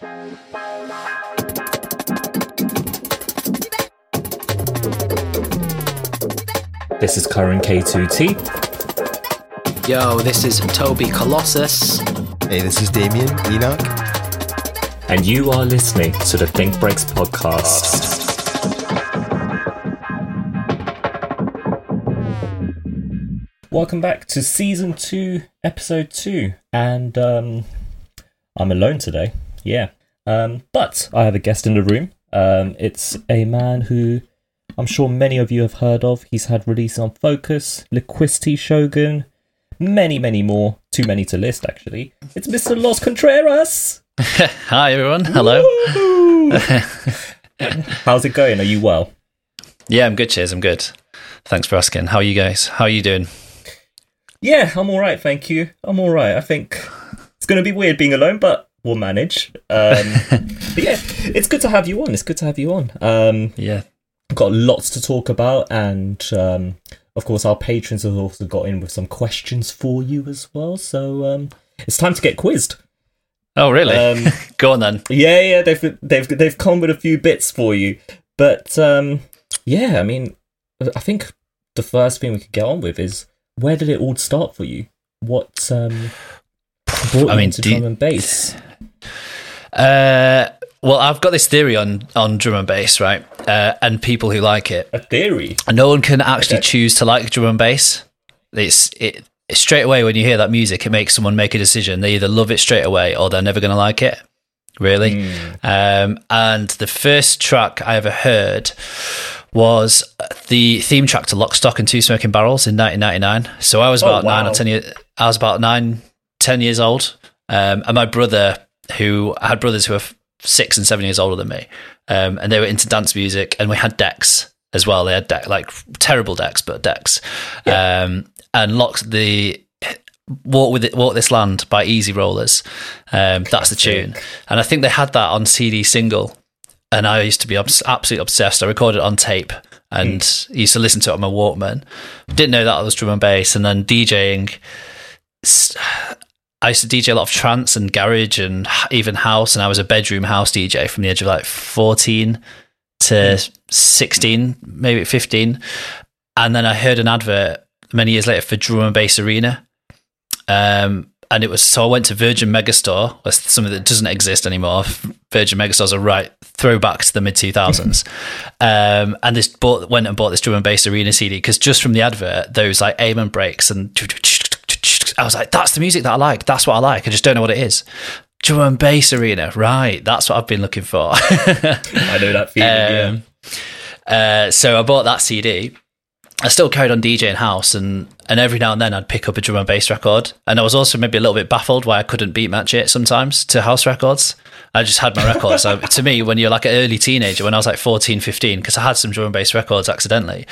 This is Current K2T. Yo, this is Toby Colossus. Hey, this is Damien Enoch. And you are listening to the Think Breaks podcast. Welcome back to season two, episode two. And um, I'm alone today. Yeah. Um, but I have a guest in the room. Um, it's a man who I'm sure many of you have heard of. He's had releases on Focus, Liquicity Shogun, many, many more. Too many to list, actually. It's Mr. Loz Contreras. Hi, everyone. Hello. How's it going? Are you well? Yeah, I'm good. Cheers. I'm good. Thanks for asking. How are you guys? How are you doing? Yeah, I'm all right. Thank you. I'm all right. I think it's going to be weird being alone, but we'll manage. Um, but yeah, it's good to have you on. It's good to have you on. Um, Yeah. got lots to talk about, and um, of course, our patrons have also got in with some questions for you as well. So um, it's time to get quizzed. Oh, really? Um, Go on then. Yeah, yeah, they've they've they've come with a few bits for you, but um, yeah, I mean, I think the first thing we could get on with is where did it all start for you? What um, brought I you mean, you- drum and bass? Uh, well, I've got this theory on on drum and bass, right? Uh, and people who like it. A theory. No one can actually Okay. choose to like drum and bass. It's it straight away when you hear that music, it makes someone make a decision. They either love it straight away or they're never going to like it. Really. Um, and the first track I ever heard was the theme track to Lock, Stock, and Two Smoking Barrels in 1999. So I was Oh, about nine or ten years. I was about nine, ten years old, um, and my brother, who I had brothers who were six and seven years older than me, um, and they were into dance music, and we had decks as well. They had deck like terrible decks, but decks. Um, and Lock the Walk with it, Walk This Land by E-Z Rollers. Um, that's the tune, and I think they had that on CD single. And I used to be obs- absolutely obsessed. I recorded it on tape and used to listen to it on my Walkman. Didn't know that I was drum and bass. And then DJing, I used to DJ a lot of trance and garage and even house. And I was a bedroom house DJ from the age of like 14 to 16, maybe 15. And then I heard an advert many years later for Drum and Bass Arena. Um, and it was so I went to Virgin Megastore, that's something that doesn't exist anymore. Virgin Megastores are right throwback to the mid 2000s. um, and this bought, went and bought this drum and bass arena CD because just from the advert, those like Amen breaks and I was like, that's the music that I like. That's what I like. I just don't know what it is. Drum and bass arena, right? That's what I've been looking for. I know that feeling. yeah. Um, uh, so I bought that CD. I still carried on DJing house, and and every now and then I'd pick up a drum and bass record. And I was also maybe a little bit baffled why I couldn't beat match it sometimes to house records. I just had my records. so to me, when you're like an early teenager, when I was like 14, 15, because I had some drum and bass records accidentally,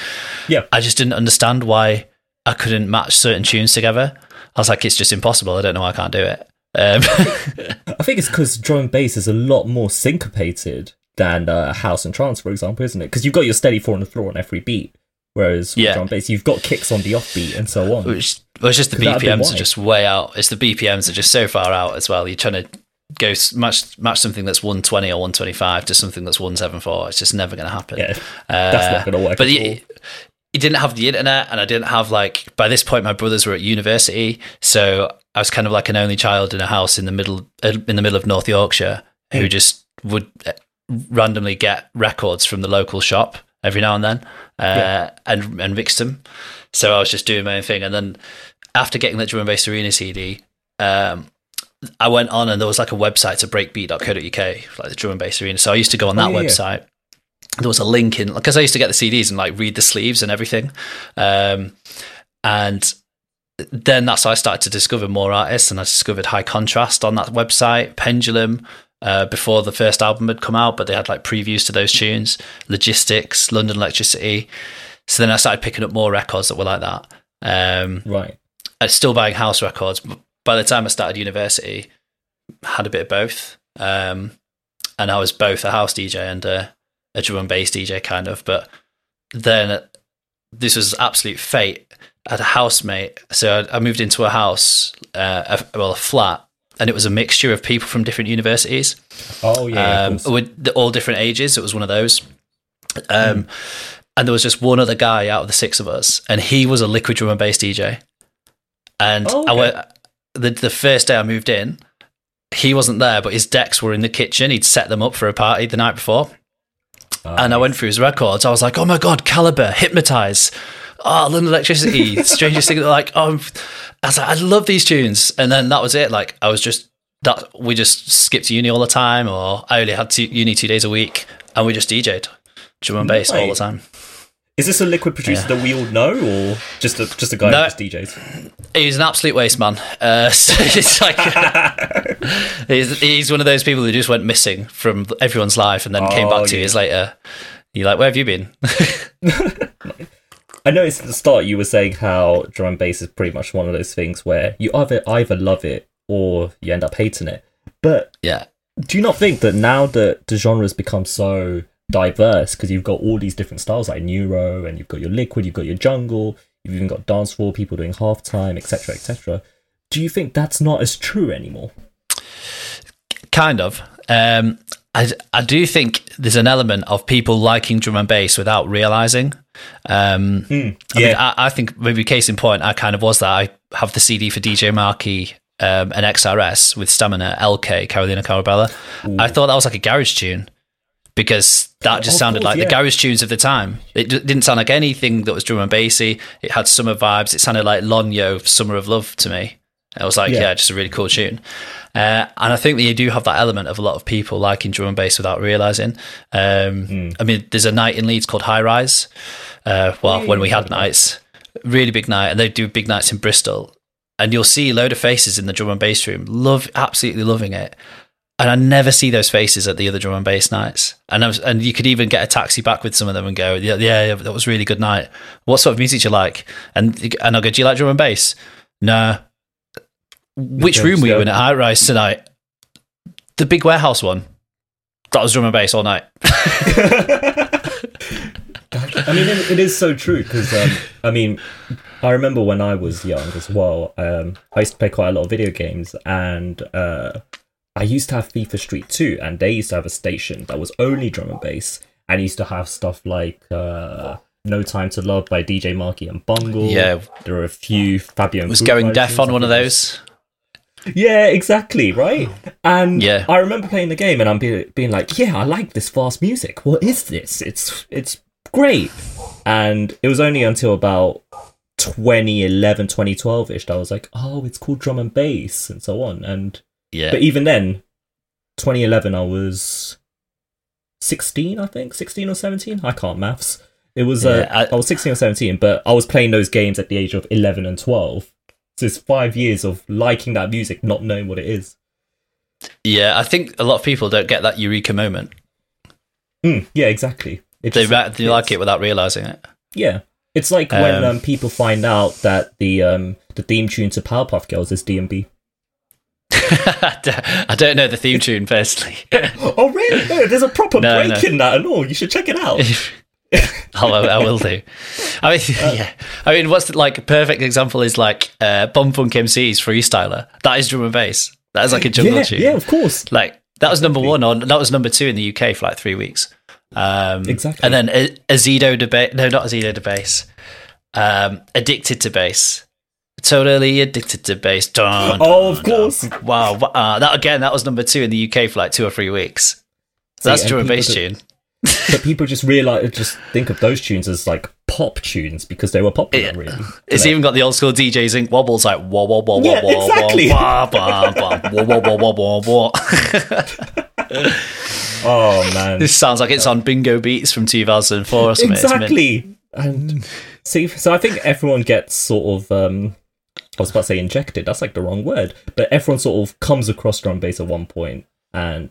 Yeah. I just didn't understand why I couldn't match certain tunes together. I was like, it's just impossible. I don't know why I can't do it. Um, I think it's because drum and bass is a lot more syncopated than uh, house and trance, for example, isn't it? Because you've got your steady four on the floor on every beat, whereas Yeah. drum and bass, you've got kicks on the offbeat and so on. which well, it's just the Could that have been BPMs are just way out. It's the BPMs are just so far out as well. You're trying to go match match something that's 120 or 125 to something that's 174. It's just never going to happen. Yeah, that's not gonna work But at you, didn't have the internet, and I didn't have like by this point my brothers were at university, so I was kind of like an only child in a house in the middle uh, in the middle of North Yorkshire Hmm. who just would uh, randomly get records from the local shop every now and then uh, Yeah. and and mixed them. So I was just doing my own thing, and then after getting the drum and bass arena CD. Um, I went on and there was like a website to breakbeat.co.uk, like the drum and bass arena. So I used to go on Oh, that yeah, yeah. website. There was a link in because I used to get the CDs and like read the sleeves and everything. Um, and then that's how I started to discover more artists, and I discovered High Contrast on that website, Pendulum. Uh, before the first album had come out, but they had like previews to those tunes, Logistics, London Electricity. So then I started picking up more records that were like that. Um, Right. I was still buying house records. By the time I started university, I had a bit of both. Um, and I was both a house DJ and a, a drum and bass DJ, kind of. But then this was absolute fate. I had a housemate. So I, I moved into a house, uh, a, well, a flat and it was a mixture of people from different universities Oh yeah, um, with the, all different ages. It was one of those. Um, And there was just one other guy out of the six of us, and he was a liquid drum and bass DJ. And Oh, I went the the first day I moved in, he wasn't there, but his decks were in the kitchen. He'd set them up for a party the night before, and I went through his records. I was like, "Oh my god, Calibre, Hypnotize." Oh, London Electricity, Strangest Thing. Like, oh, I was like, I love these tunes. And then that was it. Like, I was just, that we just skipped uni all the time, or I only had two, uni two days a week, and we just DJ'd drum and bass all the time. Is this a liquid producer Yeah. that we all know, or just a just a guy No. who just DJs? He's an absolute waste man. Uh, so it's like he's, he's one of those people who just went missing from everyone's life and then came Oh, back two yeah. years later. You're like, where have you been? I noticed at the start you were saying how drum and bass is pretty much one of those things where you either either love it or you end up hating it. But yeah, do you not think that now that the genres become so diverse because you've got all these different styles like neuro and you've got your liquid, you've got your jungle, you've even got dance floor people doing halftime, etc., etc. Do you think that's not as true anymore? kind of. Um, I, I do think there's an element of people liking drum and bass without realizing. Um, I mean, yeah. I, I think maybe case in point, I kind of was that. I have the CD for DJ Marky um, and XRS with Stamina, LK, Carolina Carol Bela. I thought that was like a garage tune because that just sounded course, like yeah. the garage tunes of the time. It d- didn't sound like anything that was drum and bassy. It had summer vibes. It sounded like Lonyo, Summer of Love to me. I was like, Yeah. yeah, just a really cool tune. Uh, and I think that you do have that element of a lot of people liking drum and bass without realizing. Um, Hmm. I mean, there's a night in Leeds called High Rise. Uh, well, yeah, when we had nights, really big night, and they do big nights in Bristol. And you'll see a load of faces in the drum and bass room, love absolutely loving it. And I never see those faces at the other drum and bass nights. And I was, and you could even get a taxi back with some of them and go, yeah, yeah, yeah, that was a really good night. What sort of music do you like? And and I'll go, do you like drum and bass? No. Which room were you in at High Rise tonight? The big warehouse one. That was drum and bass all night. I mean, it, it is so true because um, I mean, I remember when I was young as well. Um, I used to play quite a lot of video games, and uh, I used to have FIFA Street 2, and they used to have a station that was only drum and bass, and used to have stuff like uh, "No Time to Love" by DJ Marky and Bungle. Yeah. there are a few Fabio. was going deaf on one of I think it was- those. yeah, exactly, right? And Yeah. I remember playing the game and I'm be- being like, yeah, I like this fast music. What is this? It's it's great. And it was only until about 2011, 2012ish that I was like, oh, it's called drum and bass and so on. And Yeah. but even then, 2011 I was 16, I think, 16 or 17. I can't maths. It was uh, I- I was 16 or 17, but I was playing those games at the age of 11 and 12. So it's five years of liking that music, not knowing what it is. yeah, I think a lot of people don't get that eureka moment. Mm, yeah, exactly. It They, just- they like it without realizing it. Yeah, it's like when Um, um, people find out that the um, the theme tune to Powerpuff Girls is D&B. I don't know the theme tune personally. Oh, really? No, there's a proper No, break no. in that and all. You should check it out. I'll, I will do. I mean, yeah. I mean, what's the, like a perfect example is like uh, Bomfunk MC's Freestyler. That is drum and bass. That is like a jungle yeah, tune. yeah, of course. Like that was number one, or that was number two in the UK for like three weeks. Um, Exactly. And then A- Azido debate. No, not Azido bass. Um, addicted to bass. Totally addicted to bass. Dun, dun, oh, of course. Dun. Wow. Uh, that again. That was number two in the UK for like two or three weeks. So that's true drum bass tune. but people just realize, just think of those tunes as like pop tunes because they were popular. It, really, it's even got the old school DJ zinc wobbles like wah wah wah yeah, wah wah exactly. wah wah wah wah wah wah wah. oh man, this sounds like it's on Bingo Beats from 2004 or something. Exactly. And see, so I think everyone gets sort of um, I was about to say injected. That's like the wrong word, but everyone sort of comes across drum bass at one point, and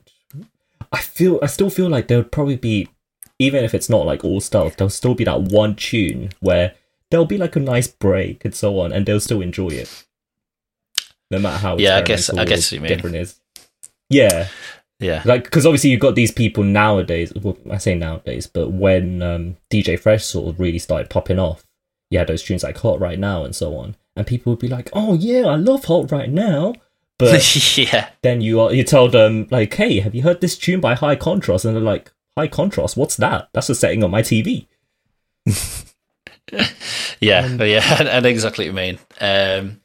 I feel, I still feel like there would probably be, even if it's not like all styles, there'll still be that one tune where there'll be like a nice break and so on, and they'll still enjoy it, no matter how Yeah, I guess- I guess what you mean. different is. Yeah, Yeah. like because obviously you've got these people nowadays well, i say nowadays but when um, dj fresh sort of really started popping off you had those tunes like hot right now and so on and people would be like oh yeah i love hot right now But yeah, then you are, you tell them like, "Hey, have you heard this tune by High Contrast?" And they're like, "High Contrast? What's that? That's a setting on my TV." yeah, yeah, I know exactly what you mean. Um,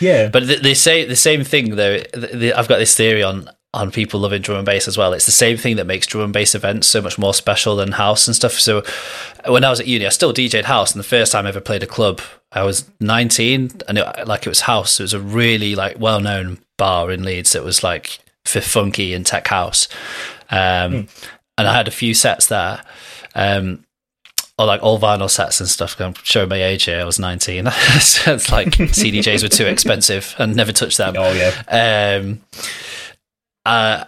Yeah, But th- they say the same thing though. Th- th- I've got this theory on on people loving drum and bass as well. It's the same thing that makes drum and bass events so much more special than house and stuff. So when I was at uni, I still DJ'd house, and the first time I ever played a club, I was 19, and it, like it was house. It was a really like well known bar in Leeds. It was like for funky and tech house, um, and I had a few sets there. Um, or like all vinyl sets and stuff. I'm showing my age here. I was 19. so it's like CDJs were too expensive and never touched them. oh yeah, Um, uh,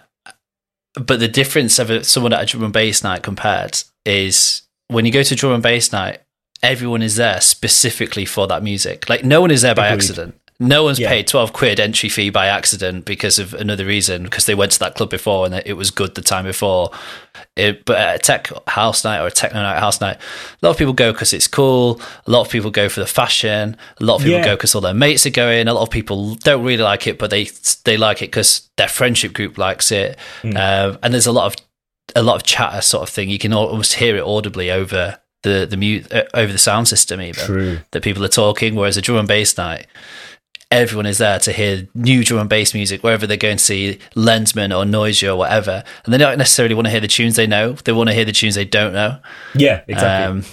but the difference of a, someone at a drum and bass night compared is when you go to drum and bass night, everyone is there specifically for that music. Like no one is there by Agreed. accident. No one's Yeah. paid 12 quid entry fee by accident because of another reason, because they went to that club before and it was good the time before. It, but at a tech house night or a techno night house night, a lot of people go because it's cool. A lot of people go for the fashion. A lot of people Yeah. go because all their mates are going. A lot of people don't really like it, but they they like it because their friendship group likes it. Mm. Um, and there's a lot of a lot of chatter sort of thing. You can almost hear it audibly over the the mu- uh, over the sound system even true. that people are talking. Whereas a drum and bass night, everyone is there to hear new drum and bass music wherever they're going to see Lenzman or Noisy or whatever, and they don't necessarily want to hear the tunes they know. They want to hear the tunes they don't know, Yeah, exactly. um,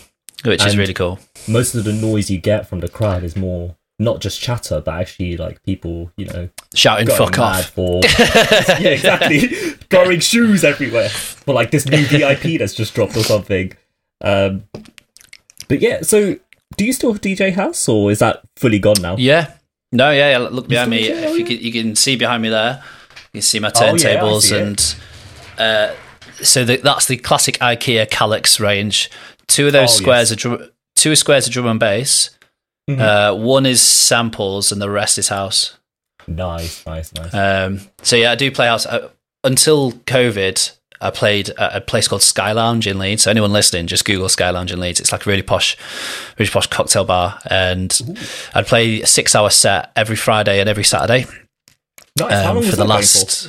which is really cool. Most of the noise you get from the crowd is more not just chatter, but actually like people, you know, Shouting "fuck off." for yeah, exactly, throwing shoes everywhere for like this new VIP that's just dropped or something. Um, but yeah, so do you still have DJ house or is that fully gone now? Yeah. No, yeah, yeah. Look behind me. If you can, you can see behind me there. You can see my Oh, yeah, turntables and uh, so the, that's the classic IKEA Kallax range. Two of those Oh, squares yes. are drum, two squares are drum and bass. Mhm. Uh, one is samples and the rest is house. Nice, nice, nice. Um, so yeah, I do play house. Uh, until COVID, I played at a place called Sky Lounge in Leeds. So anyone listening, just Google Sky Lounge in Leeds. It's like a really posh, really posh cocktail bar, and I'd play a six-hour set every Friday and every Saturday nice. How um, long for the last.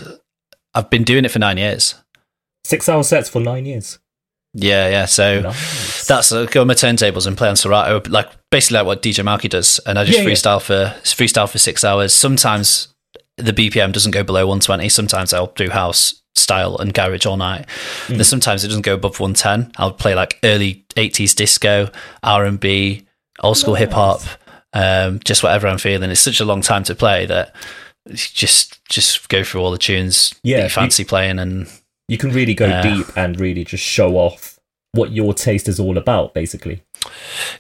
I've been doing it for nine years. Six hour sets for nine years. Yeah, yeah. So Nice. that's uh, go on my turntables and play on Serato, like basically like what DJ Marky does, and I just Yeah, yeah. freestyle for freestyle for six hours. Sometimes the BPM doesn't go below 120. Sometimes I'll do house style and garage all night. Then sometimes it doesn't go above 110. I'll play like early 80s disco, R and B, old school hip hop, um, just whatever I'm feeling. It's such a long time to play that you just just go through all the tunes Yeah, you- you fancy playing and you can really go Uh, deep and really just show off what your taste is all about, basically.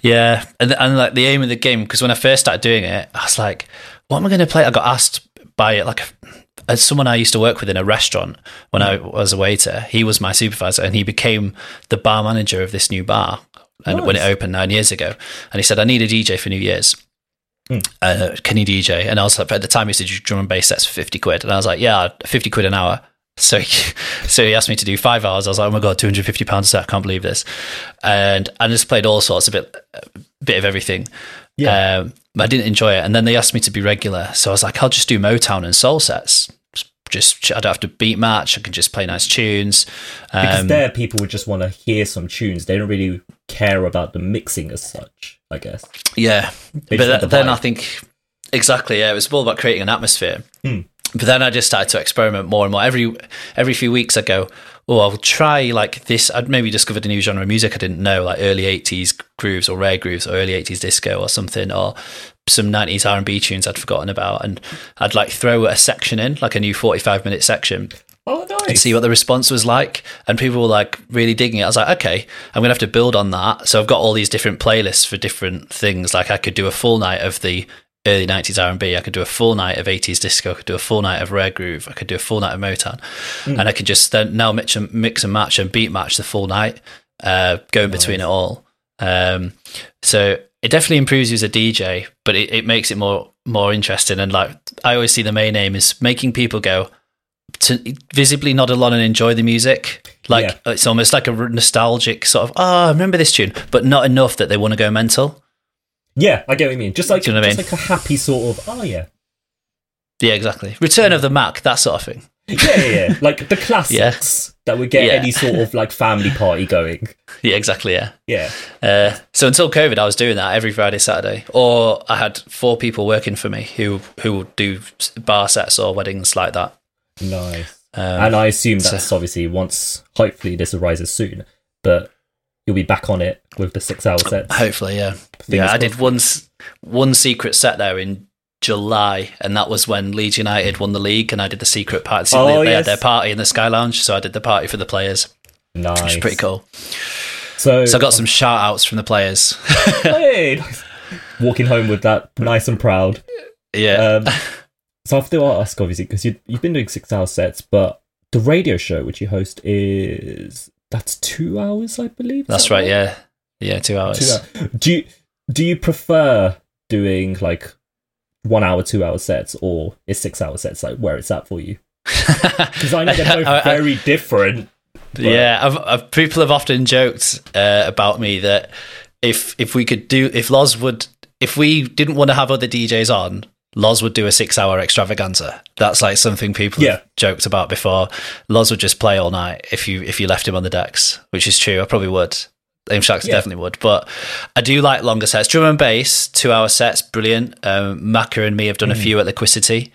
Yeah, and and like the aim of the game because when I first started doing it, I was like, "What am I going to play?" I got asked by like as someone I used to work with in a restaurant when I was a waiter. He was my supervisor, and he became the bar manager of this new bar. And when it opened nine years ago, and he said, "I need a DJ for New Year's." Hmm. Uh, can you DJ? And I was like, at the time, he used to do drum and bass sets for fifty quid, and I was like, "Yeah, fifty quid an hour." So, he, so he asked me to do five hours. I was like, "Oh my god, two hundred fifty pounds a set! I can't believe this." And I just played all sorts of bit, bit of everything. Yeah. Um, I didn't enjoy it, and then they asked me to be regular. So I was like, "I'll just do Motown and soul sets. Just I don't have to beat match. I can just play nice tunes." Because Um, there, people would just want to hear some tunes. They don't really care about the mixing as such, I guess. Yeah, They but th- the then. I think exactly. Yeah, it was all about creating an atmosphere. Hmm. But then I just started to experiment more and more. Every every few weeks, I go, "Oh, I'll try like this." I'd maybe discovered a new genre of music I didn't know, like early '80s grooves or rare grooves or early '80s disco or something, or some '90s R&B tunes I'd forgotten about, and I'd like throw a section in, like a new 45 minute section, Oh, and see what the response was like. And people were like really digging it. I was like, okay, I'm gonna have to build on that. So I've got all these different playlists for different things. Like I could do a full night of the early 90s R&B. I could do a full night of 80s disco. I could do a full night of rare groove. I could do a full night of Motown. And I could just then now mix and, mix and match and beat match the full night, uh, going between it all. Um, so it definitely improves you as a DJ, but it, it makes it more more interesting. And like I always see the main aim is making people go, to visibly nod along and enjoy the music. Like Yeah. it's almost like a nostalgic sort of, oh, I remember this tune, but not enough that they want to go mental. Yeah, I get what you mean. Just like, you know what I mean? like a happy sort of, oh yeah. Yeah, exactly. Return of the Mac, that sort of thing. Yeah, yeah, yeah. like the classics that would get Yeah. any sort of like family party going. Yeah, exactly. Yeah. Yeah. Uh, so until COVID, I was doing that every Friday, Saturday, or I had four people working for me who who would do bar sets or weddings like that. Nice. Um, and I assume so- that's obviously once, hopefully, this arises soon, but you'll be back on it with the six hour sets. hopefully, yeah, yeah. I did one one secret set there in July, and that was when Leeds United won the league, and I did the secret party. Oh, they yes. had their party in the Sky Lounge, so I did the party for the players, Nice. which is pretty cool. So, So I got some shout outs from the players. hey, nice. walking home with that nice and proud. yeah, Um, so I have to ask, obviously, because you, you've been doing six hour sets, but the radio show which you host is that's two hours, I believe. that's that right. Yeah, yeah, two hours. Two hours. Do you do you prefer doing like one hour, two hour sets, or is six hour sets like where it's at for you? Because I know they're both I- I- very different. but- Yeah, I've, I've, people have often joked uh, about me that if if we could do if Loz would if we didn't want to have other DJs on, Loz would do a six hour extravaganza. That's like something people Yeah. have joked about before. Loz would just play all night if you if you left him on the decks, which is true. I probably would. Aim Shacks Yeah. definitely would, but I do like longer sets. Drum and bass, two hour sets, brilliant. Um, Maka and me have done a few at Liquicity,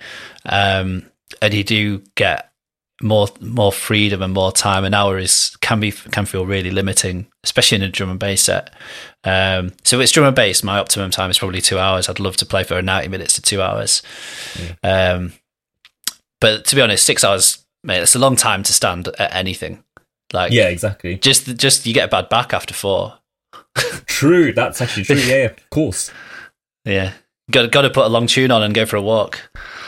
um, and you do get more more freedom and more time. An hour is can be can feel really limiting, especially in a drum and bass set. Um, so it's drum and bass. My optimum time is probably two hours. I'd love to play for ninety minutes to two hours. Um, but to be honest, six hours, mate, it's a long time to stand at anything. Like Yeah, exactly. just just you get a bad back after four. True. That's actually true. Yeah, of course. Yeah, got got to put a long tune on and go for a walk.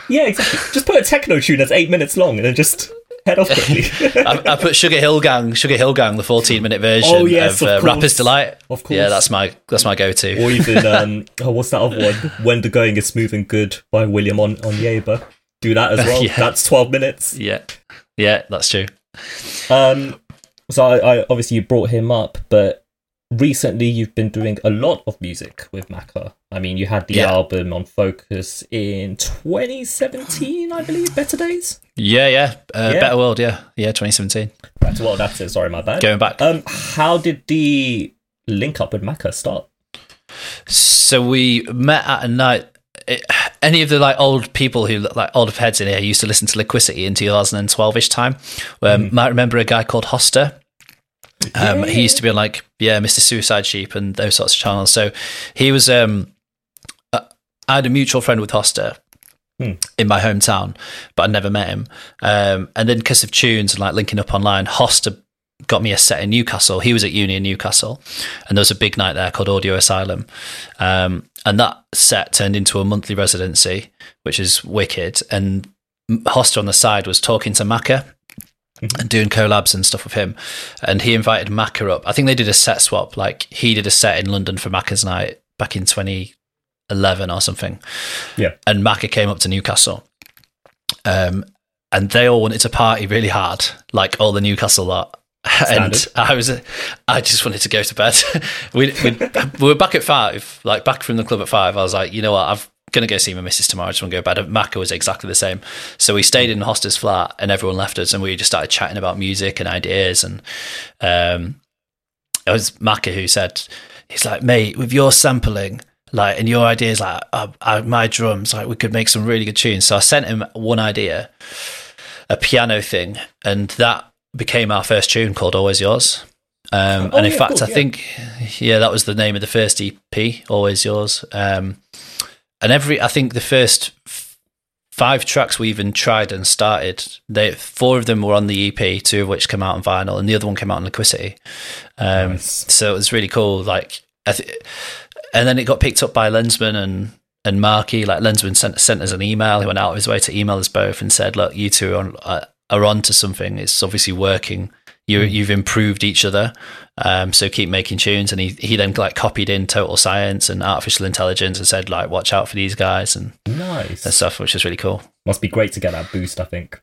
Yeah, exactly. Just put a techno tune that's eight minutes long and then just head off quickly. I, I put Sugar Hill Gang, Sugar Hill Gang, the fourteen minute version Oh, yes, of, of uh, Rapper's. Delight. Of course. Yeah, that's my that's my go to. or even um, oh, what's that other one? When the going is smooth and good by William on on Yaber. Do that as well. Yeah. That's twelve minutes. Yeah, yeah, that's true. Um, so I, I obviously you brought him up, but recently you've been doing a lot of music with Maka. I mean, you had the Yeah. album on Focus in 2017, I believe. Better Days. Yeah, yeah, uh, Yeah. Better World. Yeah, yeah, 2017. That's well, that's it. Sorry, my bad. Going back. Um, how did the link up with Maka start? So we met at a night. It, any of the like old people who like old heads in here used to listen to Liquicity in 2012ish time. Um, Might remember a guy called Hoster. Um, He used to be on like yeah, Mr. Suicide Sheep and those sorts of channels. So he was. Um, uh, I had a mutual friend with Hoster Hmm. in my hometown, but I never met him. Um, and then because of tunes and like linking up online, Hoster got me a set in Newcastle. He was at uni in Newcastle, and there was a big night there called Audio Asylum. Um, and that set turned into a monthly residency, which is wicked. And Hoster on the side was talking to Maka and doing collabs and stuff with him. And he invited Maka up. I think they did a set swap. Like he did a set in London for Maka's night back in 2011 or something. Yeah. And Maka came up to Newcastle. Um, and they all wanted to party really hard, like all the Newcastle lot. And I was, I just wanted to go to bed. we, we, we were back at five, like back from the club at five. I was like, you know what, I'm gonna go see my missus tomorrow. I just want to go to bed. And Maka was exactly the same. So we stayed in Hoster's flat, and everyone left us, and we just started chatting about music and ideas. And um, it was Maka who said, he's like, mate, with your sampling. Like and your ideas, like uh, uh, my drums, like we could make some really good tunes. So I sent him one idea, a piano thing, and that became our first tune called "Always Yours." Um, Oh, and in yeah, fact, course, I yeah. think, yeah, that was the name of the first EP, "Always Yours." Um, and every, I think the first f- five tracks we even tried and started, they four of them were on the EP, two of which came out on vinyl, and the other one came out on Liquicity. Um, Nice. So it was really cool. Like, I th- and then it got picked up by Lenzman and and Marky. Like Lenzman sent sent us an email. He went out of his way to email us both and said, "Look, you two are on, uh, are onto something. It's obviously working. You you've improved each other. Um, so keep making tunes." And he he then like copied in Total Science and Artificial Intelligence and said like, "Watch out for these guys and Nice. and stuff," which is really cool. Must be great to get that boost. I think.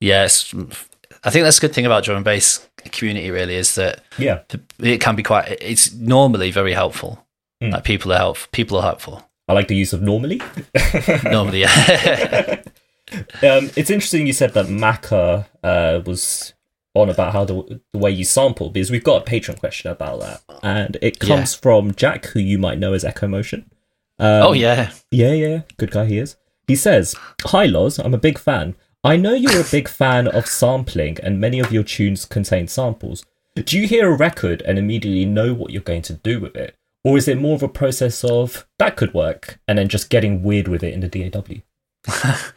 Yes, I think that's a good thing about drum and bass community. Really, is that Yeah. it can be quite. It's normally very helpful. Mm. Like people are helpful. People are helpful. I like the use of normally. Normally, yeah. Um, it's interesting you said that Maka uh, was on about how the, the way you sample because we've got a Patreon question about that, and it Yeah. comes from Jack, who you might know as Echo Motion. Um, oh yeah. Yeah, yeah, good guy he is. He says, Hi Loz, I'm a big fan. I know you're a big fan of sampling and many of your tunes contain samples. Do you hear a record and immediately know what you're going to do with it? Or is it more of a process of that could work and then just getting weird with it in the DAW?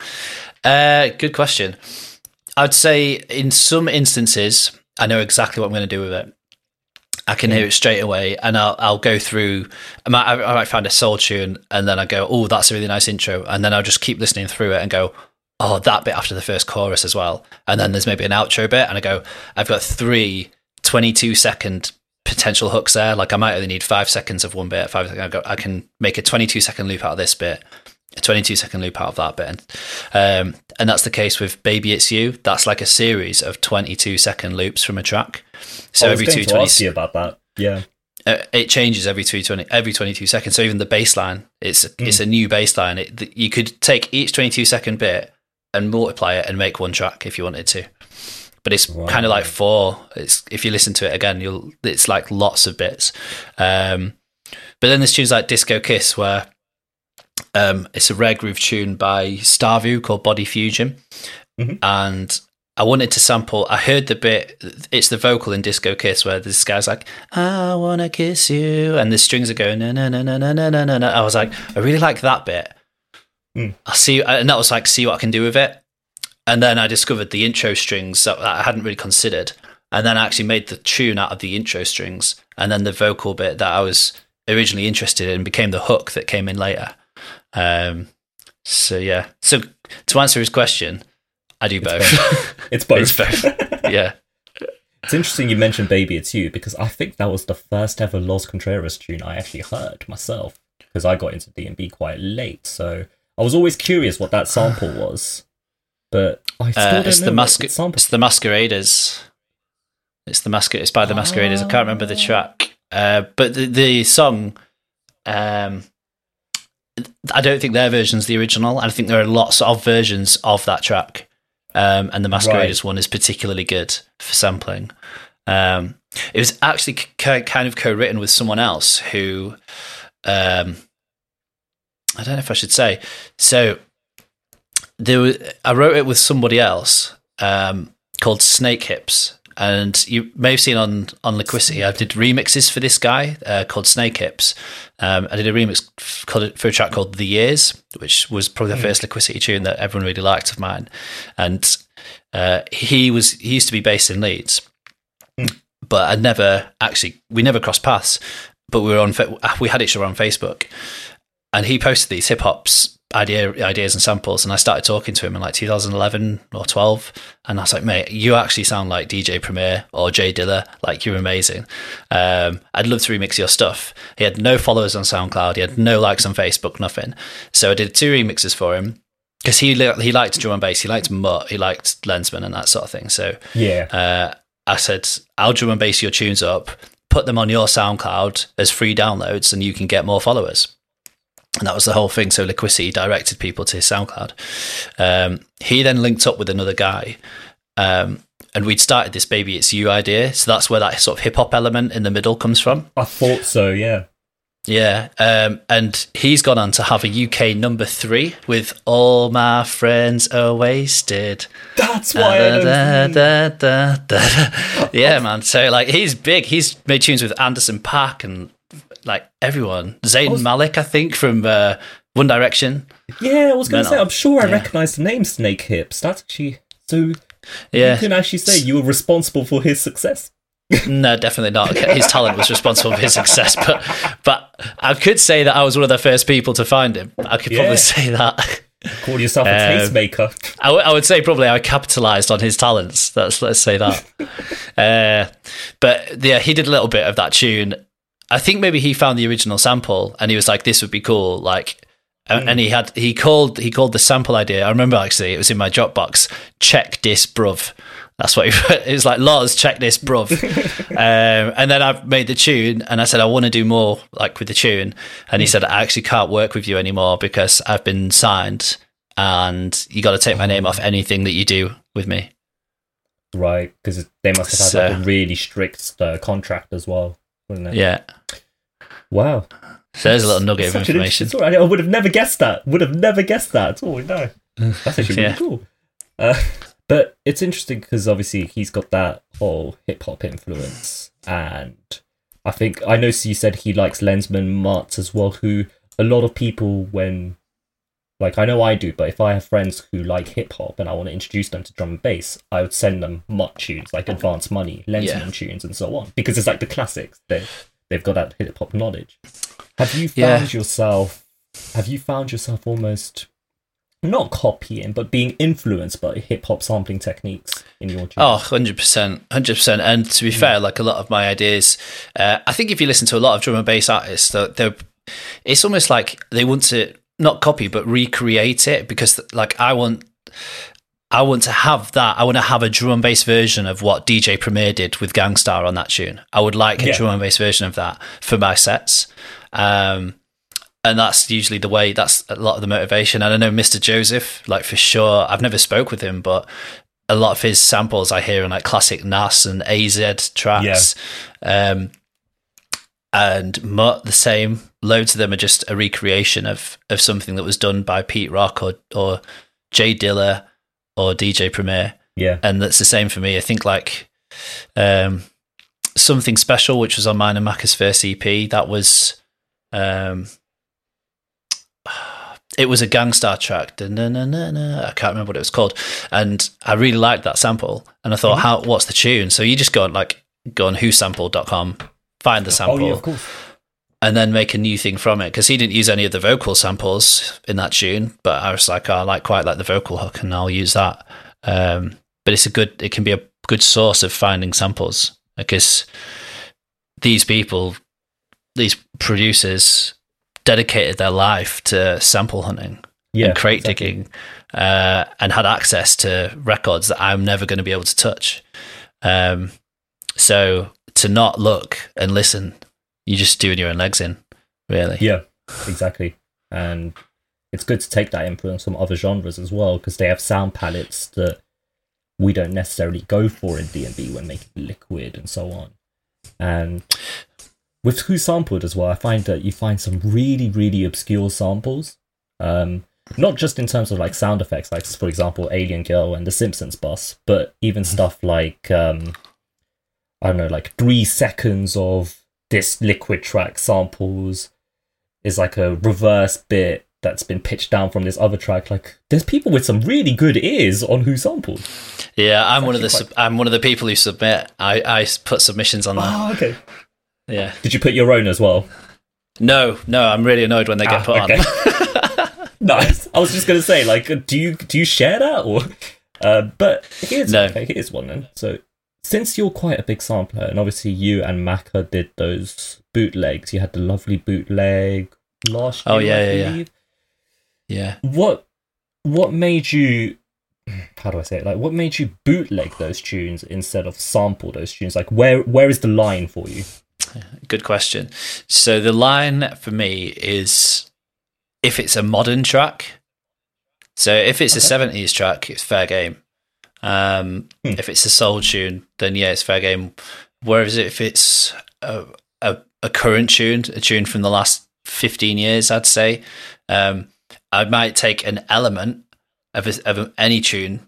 Uh, good question. I'd say in some instances, I know exactly what I'm going to do with it. I can hear it straight away, and I'll I'll go through. I might, I might find a soul tune, and then I go, "Oh, that's a really nice intro," and then I'll just keep listening through it and go, "Oh, that bit after the first chorus as well." And then there's maybe an outro bit, and I go, "I've got three 22 second potential hooks there. Like I might only need five seconds of one bit. Five. I go, I can make a 22 second loop out of this bit, a 22 second loop out of that bit. Um, and that's the case with Baby It's You. That's like a series of 22 second loops from a track. So I every going two to twenty, ask you about that. Yeah. uh, it changes every two twenty, every 22 seconds. So even the bass line, it's it's a new baseline. It, you could take each 22 second bit and multiply it and make one track if you wanted to. But it's kind of like four. It's if you listen to it again, you'll it's like lots of bits. Um, but then there's tunes like Disco Kiss where um, it's a rare groove tune by Starview called Body Fusion, Mhm. and I wanted to sample. I heard the bit. It's the vocal in Disco Kiss where this guy's like, "I wanna kiss you," and the strings are going na na na na na na na na. na. I was like, I really like that bit. Mm. I'll see, and that was like, see what I can do with it. And then I discovered the intro strings that I hadn't really considered, and then I actually made the tune out of the intro strings, and then the vocal bit that I was originally interested in became the hook that came in later. Um, so yeah. So to answer his question, I do both. It's both. it's both. yeah. It's interesting you mentioned Baby It's You because I think that was the first ever Loz Contreras tune I actually heard myself because I got into D&B quite late. So I was always curious what that sample was. But I still Uh, don't it's know the the sample. It's the Masqueraders. It's the masquerade. It's by the Masqueraders. I can't remember the track, uh, but the the song. Um, I don't think their version's the original. I think there are lots of versions of that track, um, and the Masqueraders one is particularly good for sampling. Um, it was actually kind of co-written with someone else who, um, I don't know if I should say. So there was, I wrote it with somebody else um, called Snakehips, and you may have seen on on Liquicity. I did remixes for this guy uh, called Snakehips. Um, I did a remix called, for a track called "The Years," which was probably the first Liquicity tune that everyone really liked of mine. And uh, he was he used to be based in Leeds, but I never actually we never crossed paths. But we were on we had each other on Facebook, and he posted these hip hops idea ideas and samples and I started talking to him in like 2011 or 12 and I was like mate you actually sound like DJ Premier or Jay Dilla like you're amazing. Um, I'd love to remix your stuff. He had no followers on SoundCloud. He had no likes on Facebook nothing. So I did two remixes for him because he li- he liked drum and bass he liked Mutt he liked Lenzman and that sort of thing. So Yeah. uh, I said, I'll drum and bass your tunes up, put them on your SoundCloud as free downloads, and you can get more followers. And that was the whole thing. So Liquicity directed people to his SoundCloud. Um, he then linked up with another guy, um, and we'd started this "Baby It's You" idea. So that's where that sort of hip hop element in the middle comes from. I thought so, yeah. Yeah, um, and he's gone on to have a UK number three with "All My Friends Are Wasted." That's why I know. Da, da, da, da. yeah, man. So like he's big. He's made tunes with Anderson .Paak and like everyone. Zayn Malik, I think, from uh, One Direction. Yeah, I was going to say, I'm sure I Yeah. recognise the name Snakehips. That's actually. So Yeah, you can actually say you were responsible for his success. no, definitely not. His talent was responsible for his success, but but I could say that I was one of the first people to find him. I could Yeah. probably say that. Call yourself a Um, tastemaker. I, w- I would say probably I capitalized on his talents. That's let's say that. uh, but yeah, he did a little bit of that tune. I think maybe he found the original sample and he was like, "This would be cool." Like, and- and he had he called he called the sample idea. I remember actually it was in my Dropbox. Check this, bruv. That's what he it was like. Loz, check this, bruv. um, and then I made the tune, and I said I want to do more, like with the tune. And he said I actually can't work with you anymore because I've been signed, and you got to take my name off anything that you do with me. Right, because they must have had So- like a really strict uh, contract as well, wouldn't it? Yeah. Wow. So there's a little nugget of Such an information. story. I would have never guessed that. Would have never guessed that at all. No, that's actually Yeah. really cool. Uh, but it's interesting because obviously he's got that whole hip hop influence, and I think I know you said he likes Lenzman Mutt as well. Who a lot of people when like I know I do, but if I have friends who like hip hop and I want to introduce them to drum and bass, I would send them Mutt tunes like Advanced Money, Lenzman Yeah. tunes, and so on because it's like the classics. They they've got that hip hop knowledge. Have you found Yeah. yourself? Have you found yourself almost not copying, but being influenced by hip hop sampling techniques in your tunes? Oh, 100%. 100%. And to be fair, like a lot of my ideas, uh, I think if you listen to a lot of drum and bass artists, they're, they're, it's almost like they want to not copy, but recreate it because, like, I want. I want to have that. I want to have a drum and bass version of what DJ Premier did with Gang Starr on that tune. I would like a Yeah. drum and bass version of that for my sets. Um, and that's usually the way that's a lot of the motivation and i know mr joseph like for sure i've never spoke with him but a lot of his samples i hear on like classic nas and az tracks um and mutt the same loads of them are just a recreation of of something that was done by pete rock or or jay dilla or dj premier yeah, and that's the same for me. I think like um, something special, which was on mine and Maka's first EP. That was um, it was a Gang Starr track. I can't remember what it was called, and I really liked that sample. And I thought, how what's the tune? So you just go on like go on whosample.com, find the sample, oh yeah, of course. and then make a new thing from it because he didn't use any of the vocal samples in that tune but i was like oh, i like quite like the vocal hook and i'll use that um, but it's a good it can be a good source of finding samples because these people these producers dedicated their life to sample hunting Yeah, and crate exactly. digging uh, and had access to records that i'm never going to be able to touch um, so to not look and listen you're just doing your own legs in really Yeah, exactly. And it's good to take that influence from other genres as well because they have sound palettes that we don't necessarily go for in D&B when making liquid and so on. And with Who Sampled as well, I find that you find some really, really obscure samples. Um, not just in terms of like sound effects, like for example, Alien Girl and the Simpsons bus, but even stuff like um, I don't know, like three seconds of this liquid track samples is like a reverse bit that's been pitched down from this other track. Like, there's people with some really good ears on Who Sampled. yeah i'm one of the actually sub- i'm one of the people who submit i i put submissions on that Oh, okay. yeah Did you put your own as well? no no i'm really annoyed when they get Ah, put okay. on nice. I was just gonna say, like, do you do you share that or? Uh, but here's No. okay. Here's one then. So, since you're quite a big sampler, and obviously you and Maka did those bootlegs, you had the lovely bootleg last oh, year. Oh, yeah, I yeah, yeah. yeah What what made you? How do I say it? Like, what made you bootleg those tunes instead of sample those tunes? Like, where where is the line for you? Good question. So the line for me is if it's a modern track. So if it's a seventies track, it's fair game. Um, Hmm. If it's a soul tune, then yeah, it's fair game. Whereas if it's a, a, a current tune, a tune from the last fifteen years, I'd say, um, I might take an element of, a, of any tune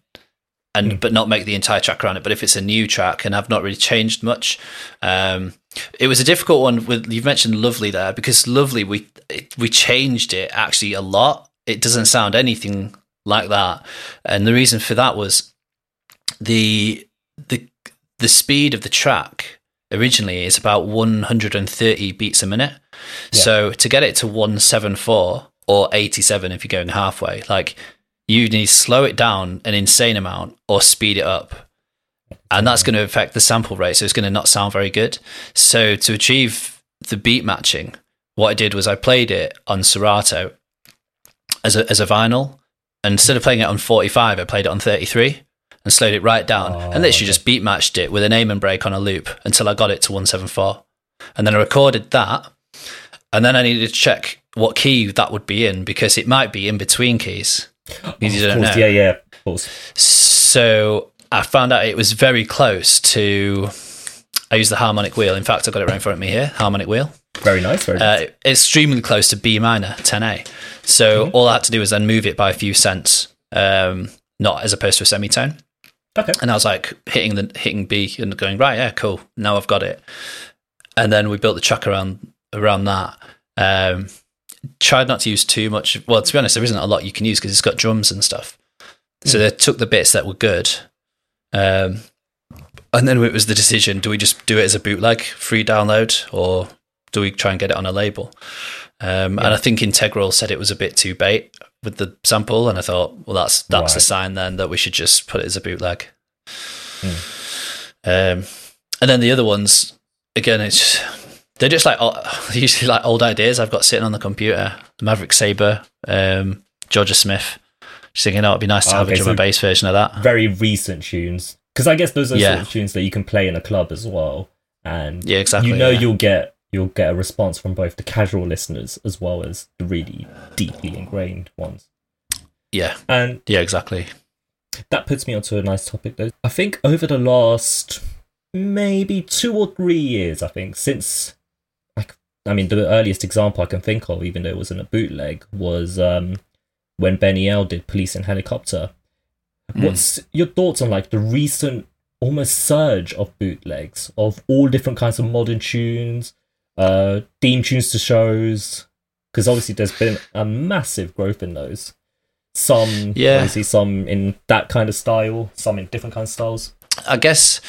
and Hmm. but not make the entire track around it. But if it's a new track and I've not really changed much, um, it was a difficult one. With you've mentioned "Lovely" there because "Lovely" we it, we changed it actually a lot. It doesn't sound anything like that, and the reason for that was the the the speed of the track originally is about 130 beats a minute. Yeah. So to get it to 174 or 87 if you're going halfway, like you need to slow it down an insane amount or speed it up. And that's going to affect the sample rate. So it's going to not sound very good. So to achieve the beat matching, what I did was I played it on Serato as a, as a vinyl. And instead of playing it on 45, I played it on 33. And slowed it right down, Oh, and literally okay. just beat matched it with an Amen break on a loop until I got it to 174. And then I recorded that, and then I needed to check what key that would be in because it might be in between keys. Because you Of don't course, know. yeah, yeah, of course. So I found out it was very close to. I used the harmonic wheel. In fact, I got it right in front of me here. Harmonic wheel. Very nice, very nice. Uh, extremely close to B minor, 10A. So all I had to do was then move it by a few cents, um, not as opposed to a semitone. Okay. And I was like hitting the hitting B and going right, yeah, cool. Now I've got it. And then we built the track around around that. Um, tried not to use too much. Well, to be honest, there isn't a lot you can use because it's got drums and stuff. So they took the bits that were good. Um, and then it was the decision: do we just do it as a bootleg, free download, or do we try and get it on a label? Um, And I think Integral said it was a bit too bait with the sample, and I thought, well, that's that's a Right. sign then that we should just put it as a bootleg. Um, and then the other ones, again, it's they're just like oh, usually like old ideas I've got sitting on the computer. The Maverick Sabre, um, Jorja Smith. Just thinking, oh, it'd be nice to Ah, have okay, a drum and bass version of that. very recent tunes. Because I guess those are Yeah. sort of tunes that you can play in a club as well, and Yeah, exactly. you know yeah. you'll get you'll get a response from both the casual listeners as well as the really deeply ingrained ones. yeah, And yeah, exactly. that puts me onto a nice topic though. I think over the last maybe two or three years, I think since like I mean the earliest example I can think of, even though it wasn't a bootleg, was um, when Benny L did Police and Helicopter. What's your thoughts on like the recent almost surge of bootlegs of all different kinds of modern tunes, uh, theme tunes to shows? Because obviously there's been a massive growth in those. Some, Yeah. obviously, some in that kind of style, some in different kinds of styles. I guess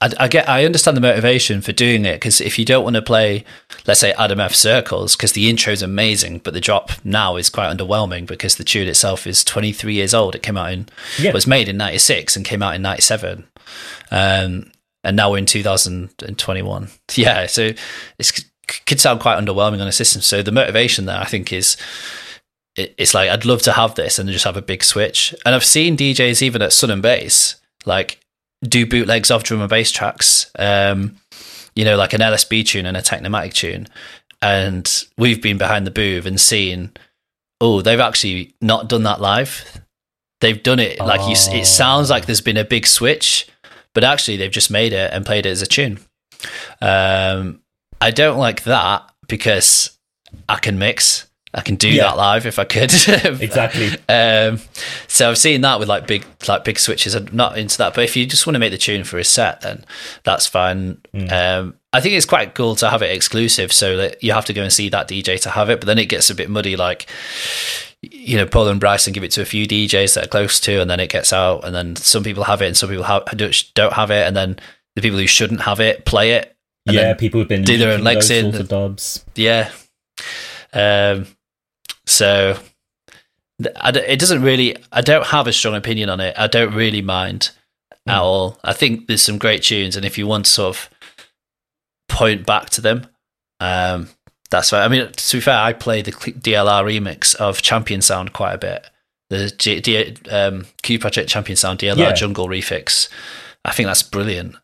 I, I get I understand the motivation for doing it because if you don't want to play, let's say Adam F circles, because the intro is amazing, but the drop now is quite underwhelming because the tune itself is 23 years old. It came out in Yeah. was made in 96 and came out in 97. Um, and now we're in 2021. Yeah, so it could sound quite underwhelming on a system. So the motivation there, I think, is it's like I'd love to have this and just have a big switch. And I've seen DJs even at Sun and Bass like do bootlegs of drum and bass tracks. Um, you know, like an LSB tune and a Technimatic tune. And we've been behind the booth and seen, oh, they've actually not done that live. They've done it like you. It sounds like there's been a big switch, but actually they've just made it and played it as a tune. Um, I don't like that because I can mix. I can do Yeah. that live if I could. Exactly. Um, so I've seen that with like big, like big switches. I'm not into that, but if you just want to make the tune for a set, then that's fine. Um, I think it's quite cool to have it exclusive, so that you have to go and see that DJ to have it. But then it gets a bit muddy, like you know, Paul and Bryson give it to a few DJs that are close to, and then it gets out, and then some people have it, and some people have, don't have it, and then the people who shouldn't have it play it. and yeah, people have been do their own legs in. sorts of dubs. yeah. Um, so I d- it doesn't really. I don't have a strong opinion on it. I don't really mind at all. I think there's some great tunes, and if you want to sort of point back to them, um, that's fine. I mean, to be fair, I play the DLR remix of Champion Sound quite a bit. The G- D- um, Q Project Champion Sound DLR Yeah. Jungle refix. I think that's brilliant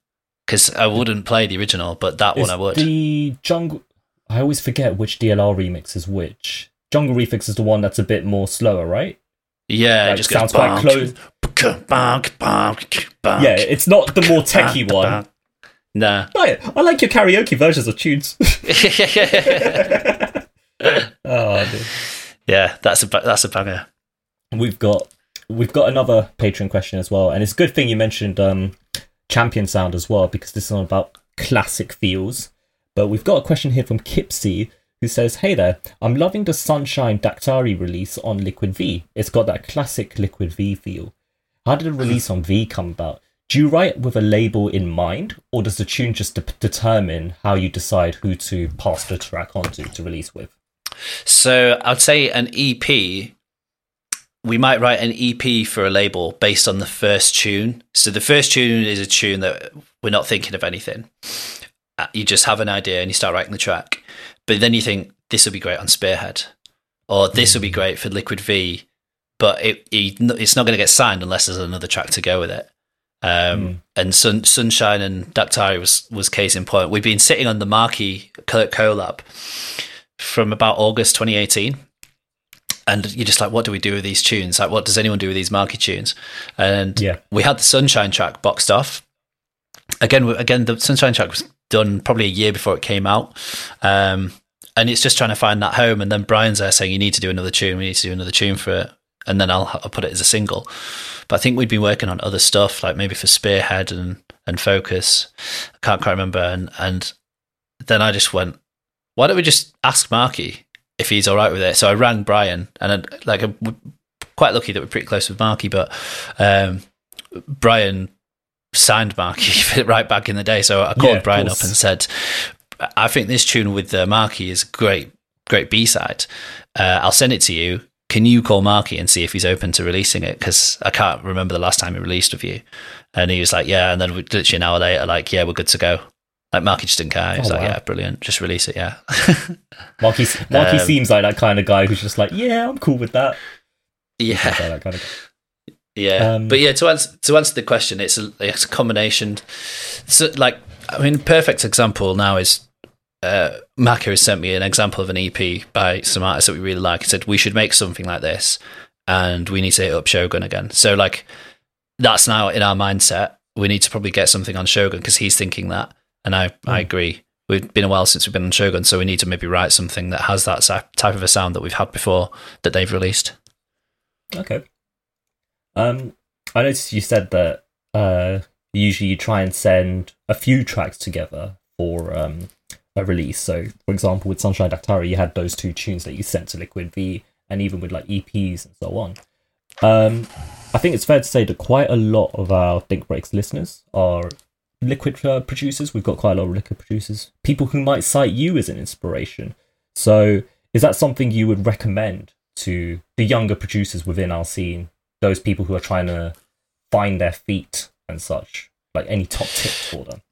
because I wouldn't play the original, but that Is one I would. The jungle. I always forget which DLR remix is which. Jungle Refix is the one that's a bit more slower, right? Yeah, Like, it just sounds quite close. Yeah, it's not the more techie one. Nah. Right, I like your karaoke versions of tunes. oh, dear. yeah, that's a ba- that's a banger. we've got we've got another patron question as well, and it's a good thing you mentioned um, Champion Sound as well because this is all about classic feels. But we've got a question here from Kipsy who says, "Hey there, I'm loving the Sunshine Daktari release on Liquid V. It's got that classic Liquid V feel. How did the release on V come about? Do you write with a label in mind, or does the tune just de- determine how you decide who to pass the track onto to release with?" So I'd say an EP. We might write an EP for a label based on the first tune. So the first tune is a tune that we're not thinking of anything. Uh, You just have an idea and you start writing the track, but then you think this would be great on Spearhead, or this would be great for Liquid V, but it, it it's not going to get signed unless there's another track to go with it. Um, And Sun, Sunshine and Daktari was was case in point. We've been sitting on the Marky co- collab from about August 2018. And you're just like, what do we do with these tunes? Like, what does anyone do with these Marky tunes? And Yeah. we had the Sunshine track boxed off. Again, again, the Sunshine track was done probably a year before it came out. Um, and it's just trying to find that home. And then Brian's there saying, you need to do another tune. We need to do another tune for it. And then I'll, I'll put it as a single. But I think we'd been working on other stuff, like maybe for Spearhead and, and Focus. I can't quite remember. And, and then I just went, why don't we just ask Marky if he's all right with it? So I rang Brian, and I, like I'm quite lucky that we're pretty close with Marky, but um, Brian signed Marky right back in the day. So I called Yeah, Brian up and said, I think this tune with uh, Marky is great, great B side. Uh, I'll send it to you. Can you call Marky and see if he's open to releasing it? Because I can't remember the last time he released with you. And he was like, yeah. And then we- literally an hour later, like, yeah, we're good to go. Like Marky just didn't care. He was Oh, like, wow. yeah, brilliant. Just release it. Yeah. Marky, Marky Um, seems like that kind of guy who's just like, yeah, I'm cool with that. yeah. Like that kind of Yeah, Um, but yeah, to answer to answer the question, it's a it's a combination. So, like, I mean, perfect example now is uh, Maka has sent me an example of an EP by some artists that we really like. He said we should make something like this, and we need to hit up Shogun again. So, like, that's now in our mindset. We need to probably get something on Shogun because he's thinking that, and I I agree. We've been a while since we've been on Shogun, so we need to maybe write something that has that type of a sound that we've had before that they've released. Okay. Um, I noticed you said that uh, usually you try and send a few tracks together for um, release. So, for example, with Sunshine Daktari, you had those two tunes that you sent to Liquid V, and even with like EPs and so on. Um, I think it's fair to say that quite a lot of our Think Breaks listeners are liquid uh, producers. We've got quite a lot of liquid producers, people who might cite you as an inspiration. So, is that something you would recommend to the younger producers within our scene? Those people who are trying to find their feet and such. Like any top tips for them?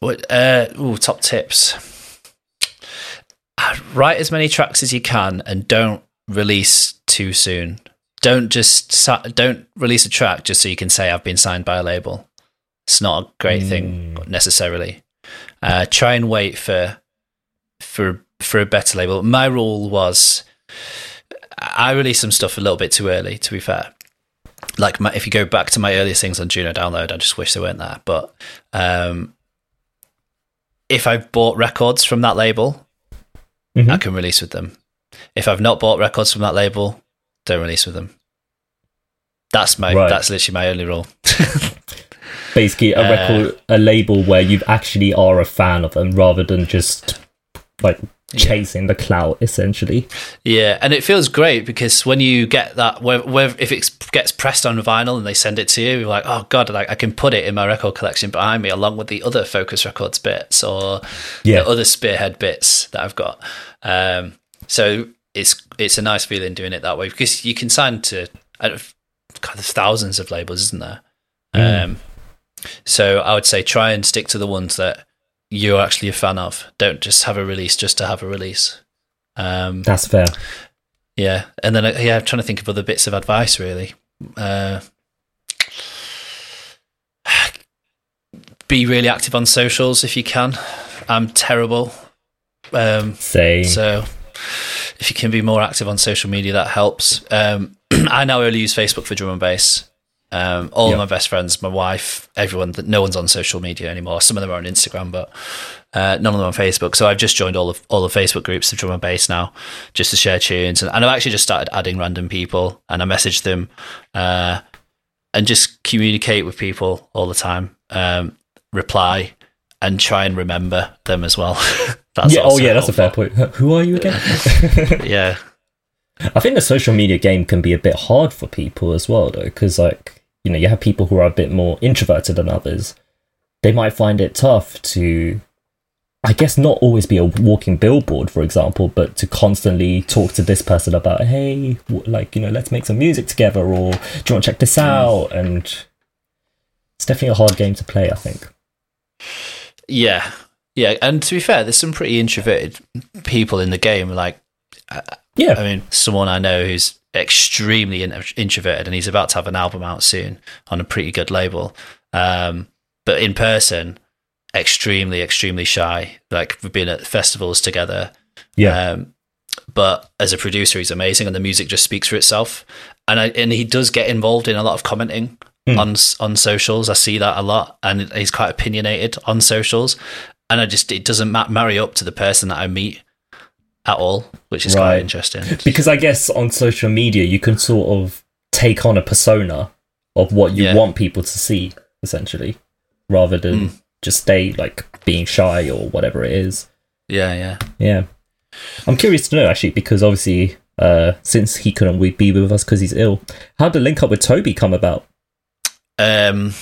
What? Uh, ooh, top tips. Uh, Write as many tracks as you can, and don't release too soon. Don't just sa- don't release a track just so you can say I've been signed by a label. It's not a great thing necessarily. Uh, try and wait for for for a better label. My rule was I released some stuff a little bit too early. To be fair, like my, if you go back to my earliest things on Juno Download, I just wish they weren't there. But um, if I've bought records from that label, Mhm. I can release with them. If I've not bought records from that label, don't release with them. That's my Right. that's literally my only rule. Basically, a Uh, record, a label where you actually are a fan of them rather than just like chasing the clout, essentially. Yeah, and it feels great because when you get that, where, where, if it gets pressed on vinyl and they send it to you, you're like, oh god, like I can put it in my record collection behind me along with the other Focus Records bits or Yeah. the other Spearhead bits that I've got. Um, so it's it's a nice feeling doing it that way because you can sign to God, there's thousands of labels, isn't there? Mm. Um, so I would say try and stick to the ones that you're actually a fan of. Don't just have a release just to have a release. Um, That's fair. yeah, and then uh, yeah, I'm trying to think of other bits of advice. Really, uh, be really active on socials if you can. I'm terrible, um, Same. so if you can be more active on social media, that helps. Um, I now only use Facebook for drum and bass. Um, all of my best friends, my wife, everyone, that no one's on social media anymore. Some of them are on Instagram, but uh, none of them on Facebook. So I've just joined all of all the Facebook groups of drum and bass now, just to share tunes. And, and I've actually just started adding random people, and I message them, uh, and just communicate with people all the time. Um, reply and try and remember them as well. that's yeah. Oh, yeah. That's a fair point. Who are you again? Yeah, I think the social media game can be a bit hard for people as well, though, because like you know you have people who are a bit more introverted than others. They might find it tough to, I guess, not always be a walking billboard, for example, but to constantly talk to this person about, hey, like you know, let's make some music together, or do you want to check this out? And it's definitely a hard game to play. I think. Yeah, yeah, and to be fair, there's some pretty introverted people in the game. Like, I, Yeah. I mean, someone I know who's extremely in- introverted, and he's about to have an album out soon on a pretty good label. Um, but in person, extremely, extremely shy. Like we've been at festivals together. Yeah. Um, but as a producer, he's amazing, and the music just speaks for itself. And I, and he does get involved in a lot of commenting Hmm. on on socials. I see that a lot, and he's quite opinionated on socials. And I just it doesn't ma- marry up to the person that I meet at all, which is Right. quite interesting. because I guess on social media you can sort of take on a persona of what you Yeah. want people to see, essentially, rather than Mm. just stay like being shy or whatever it is. Yeah, yeah. Yeah, I'm curious to know actually because obviously, uh, since he couldn't be with us because he's ill, how did the link up with Toby come about? Um.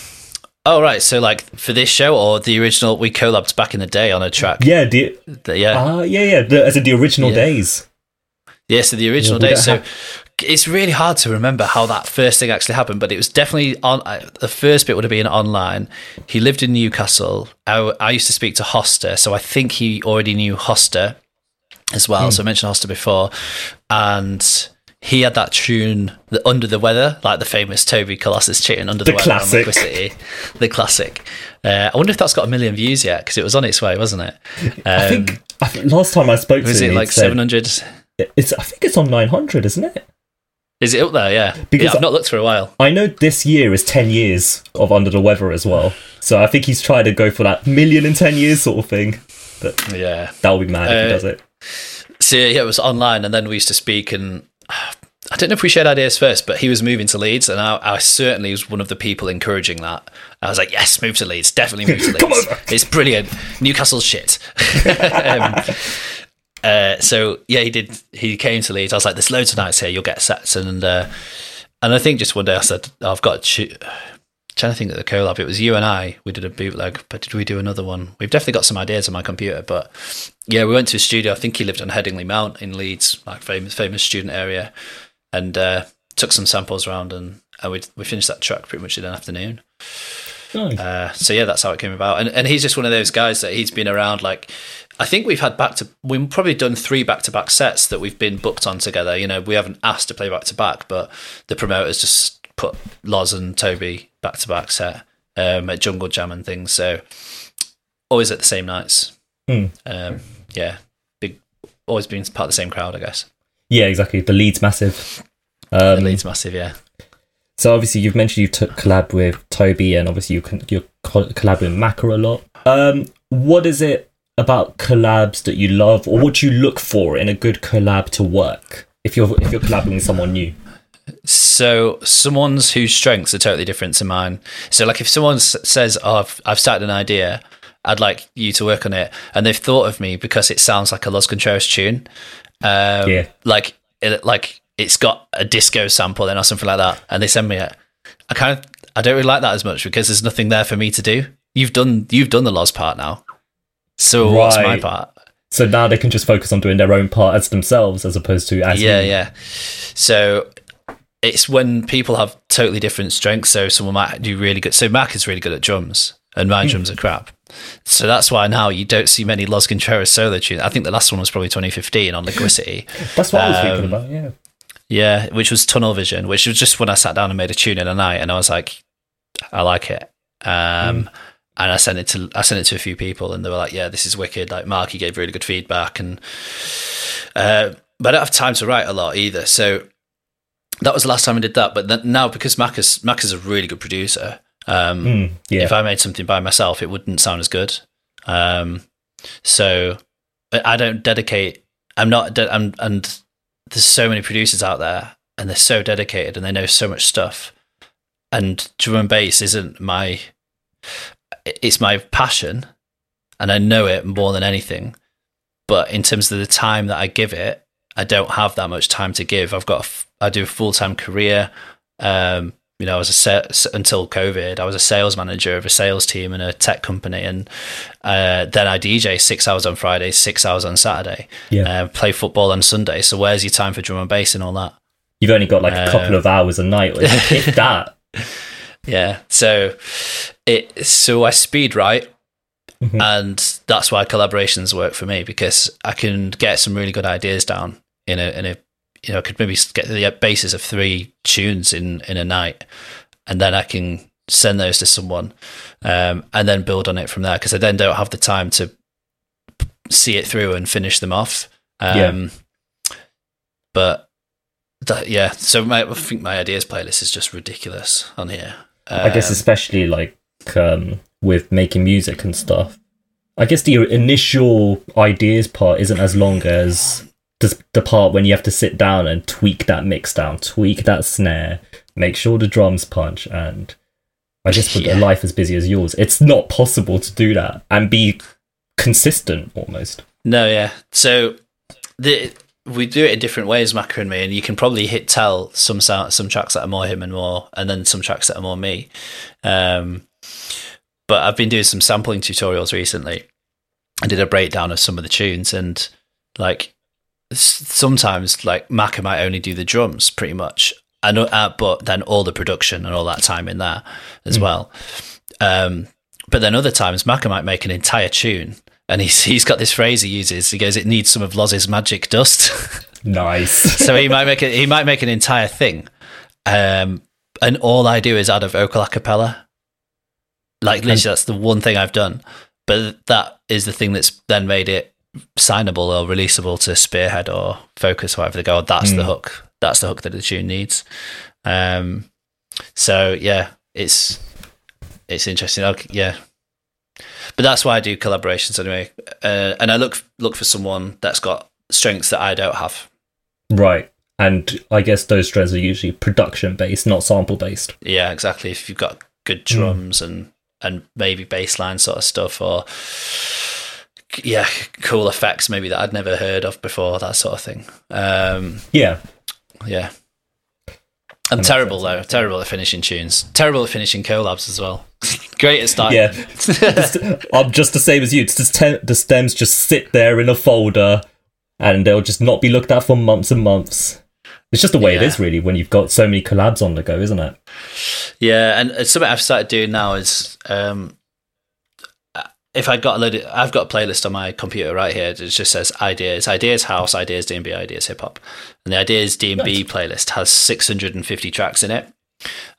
Oh right, so like for this show or the original, we collabed back in the day on a track. Yeah, the, The- yeah, ah, yeah, yeah, the, as in the original Yeah. days. Yeah, so the original we day. don't So have- it's really hard to remember how that first thing actually happened, but it was definitely on. uh, The first bit would have been online. He lived in Newcastle. I, I used to speak to Hoster, so I think he already knew Hoster as well. So I mentioned Hoster before, and he had that tune, the Under the Weather, like the famous Toby Colossus tune, Under the, The Weather on classic. The classic. Uh, I wonder if that's got a million views yet because it was on its way, wasn't it? Um, I think I think last time I spoke was to it him, like seven hundred? It's I think it's on 900, isn't it? Is it up there? Yeah, Because yeah, I've not looked for a while. I know this year is 10 years of Under the Weather as well. So I think he's trying to go for that million in 10 years sort of thing. But Yeah. that'll be mad if he Uh, does it. So yeah, it was online, and then we used to speak, and I don't know if we shared ideas first, but he was moving to Leeds, and I, I certainly was one of the people encouraging that. I was like, "Yes, move to Leeds, definitely move to Leeds. Come over." It's brilliant. Newcastle's shit." um, uh, so yeah, he did. He came to Leeds. I was like, "There's loads of nights here. You'll get sets." And uh, and I think just one day I said, "I've got to." Trying to think of the collab, it was you and I. We did a bootleg, but did we do another one? We've definitely got some ideas on my computer, but yeah, we went to a studio. I think he lived on Headingley Mount in Leeds, like famous famous student area, and uh, took some samples around, and, and we we finished that track pretty much in an afternoon. Nice. Uh, so yeah, that's how it came about. And and he's just one of those guys that he's been around. Like I think we've had back to we've probably done three back to back sets that we've been booked on together. You know, we haven't asked to play back to back, but the promoters just put Loz and Toby back to back set um, at Jungle Jam and things. So always at the same nights. Hmm. Um, yeah, big. Always been part of the same crowd, I guess. Yeah, exactly. The Leeds massive. The Um, Leeds massive, yeah. so obviously you've mentioned you took collab with Toby and obviously you can, you're co- collab with Macca a lot. Um, what is it about collabs that you love or what do you look for in a good collab to work if you're if you're collabing with someone new? So someone's whose strengths are totally different to mine. So like if someone s- says, "Oh, I've, I've started an idea, I'd like you to work on it," and they've thought of me because it sounds like a Loz Contreras tune, um, Yeah. like it, like it's got a disco sample in or something like that, and they send me it. I kind of I don't really like that as much because there's nothing there for me to do. You've done you've done the Los part now, so what's my part? So now they can just focus on doing their own part as themselves as opposed to as yeah you. yeah so it's when people have totally different strengths. So someone might do really good so mac is really good at drums and my drums are crap. So that's why now you don't see many Loz Contreras solo tunes. I think the last one was probably 2015 on Liquicity That's what I was thinking Um, about, yeah. yeah which was Tunnel Vision which was just when I sat down and made a tune in a night and I was like I like it. Um and I sent it to I sent it to a few people, and they were like, "Yeah, this is wicked." Like Marky gave really good feedback, and uh, but I don't have time to write a lot either. So that was the last time I did that. But now because Mac is Mac is a really good producer, um, Mm, yeah. if I made something by myself, it wouldn't sound as good. Um, so I don't dedicate. I'm not. De- I'm, and there's so many producers out there, and they're so dedicated, and they know so much stuff. And drum and bass isn't my. It's my passion, and I know it more than anything. But in terms of the time that I give it, I don't have that much time to give. I've got. a I do a full time career. Um, you know, I was a sa- until COVID, I was a sales manager of a sales team in a tech company, and uh, then I DJ six hours on Friday, six hours on Saturday, Yeah. uh, play football on Sunday. So where's your time for drum and bass and all that? You've only got like a couple uh, of hours a night, if if that. Yeah. So it so I speed write, Mhm. and that's why collaborations work for me because I can get some really good ideas down in a in a you know I could maybe get the basis of three tunes in in a night, and then I can send those to someone, um, and then build on it from there because I then don't have the time to see it through and finish them off. Um, But that, yeah, so my, I think my ideas playlist is just ridiculous on here. I guess Um, especially like um, with making music and stuff. I guess the initial ideas part isn't as long as the, the part when you have to sit down and tweak that mix down, tweak that snare, make sure the drums punch, and I guess with Yeah. a life as busy as yours, it's not possible to do that and be consistent almost. No, yeah. So the we do it in different ways, Macca and me, and you can probably hit tell some sound, some tracks that are more him and more, and then some tracks that are more me. Um, but I've been doing some sampling tutorials recently. I did a breakdown of some of the tunes, and like sometimes like Macca might only do the drums pretty much, and uh, but then all the production and all that time in there as well. Um, but then other times, Macca might make an entire tune, and he's he's got this phrase he uses. He goes, "It needs some of Loz's magic dust." Nice. so he might make it. He might make an entire thing, um, and all I do is add a vocal a cappella. Like literally, that's the one thing I've done. But that is the thing that's then made it signable or releasable to Spearhead or Focus, whatever they go. That's the Mm. hook. That's the hook that the tune needs. Um, so yeah, it's it's interesting. Okay, yeah, but that's why I do collaborations anyway. Uh, and I look look for someone that's got strengths that I don't have. right. And I guess those trends are usually production based, not sample based. Yeah, exactly. If you've got good drums and and maybe bass line sort of stuff, or yeah, cool effects maybe that I'd never heard of before, that sort of thing. Um, Yeah. yeah. I'm terrible though. Terrible at finishing tunes. Terrible at finishing collabs as well. Great at starting. Yeah. I'm just the same as you. It's just te- the stems just sit there in a folder and they'll just not be looked at for months and months. It's just the way it Yeah. is, really, when you've got so many collabs on the go, isn't it? Yeah, and something I've started doing now is um, if I got a load, of, I've got a playlist on my computer right here. It just says ideas, ideas house, ideas D and B, ideas hip hop, and the ideas D and B playlist has 650 tracks in it.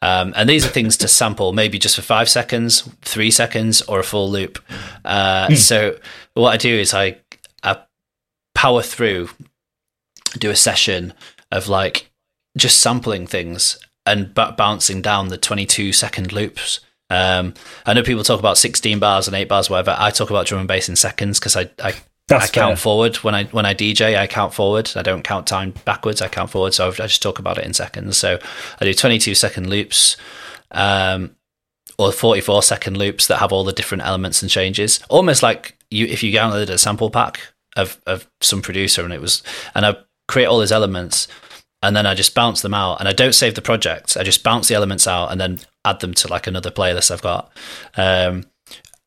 Um, and these are things to sample, maybe just for five seconds, three seconds, or a full loop. Uh, So what I do is I, I power through, do a session of like just sampling things and b- bouncing down the 22 second loops. Um, I know people talk about 16 bars and 8 bars, whatever. I talk about drum and bass in seconds because I, I, I count forward when I when I DJ. I count forward. I don't count time backwards. I count forward. So I just talk about it in seconds. So I do 22 second loops, um, or 44 second loops that have all the different elements and changes. Almost like you if you downloaded a sample pack of of some producer and it was and I create all these elements and then I just bounce them out and I don't save the project. I just bounce the elements out and then add them to like another playlist I've got. Um,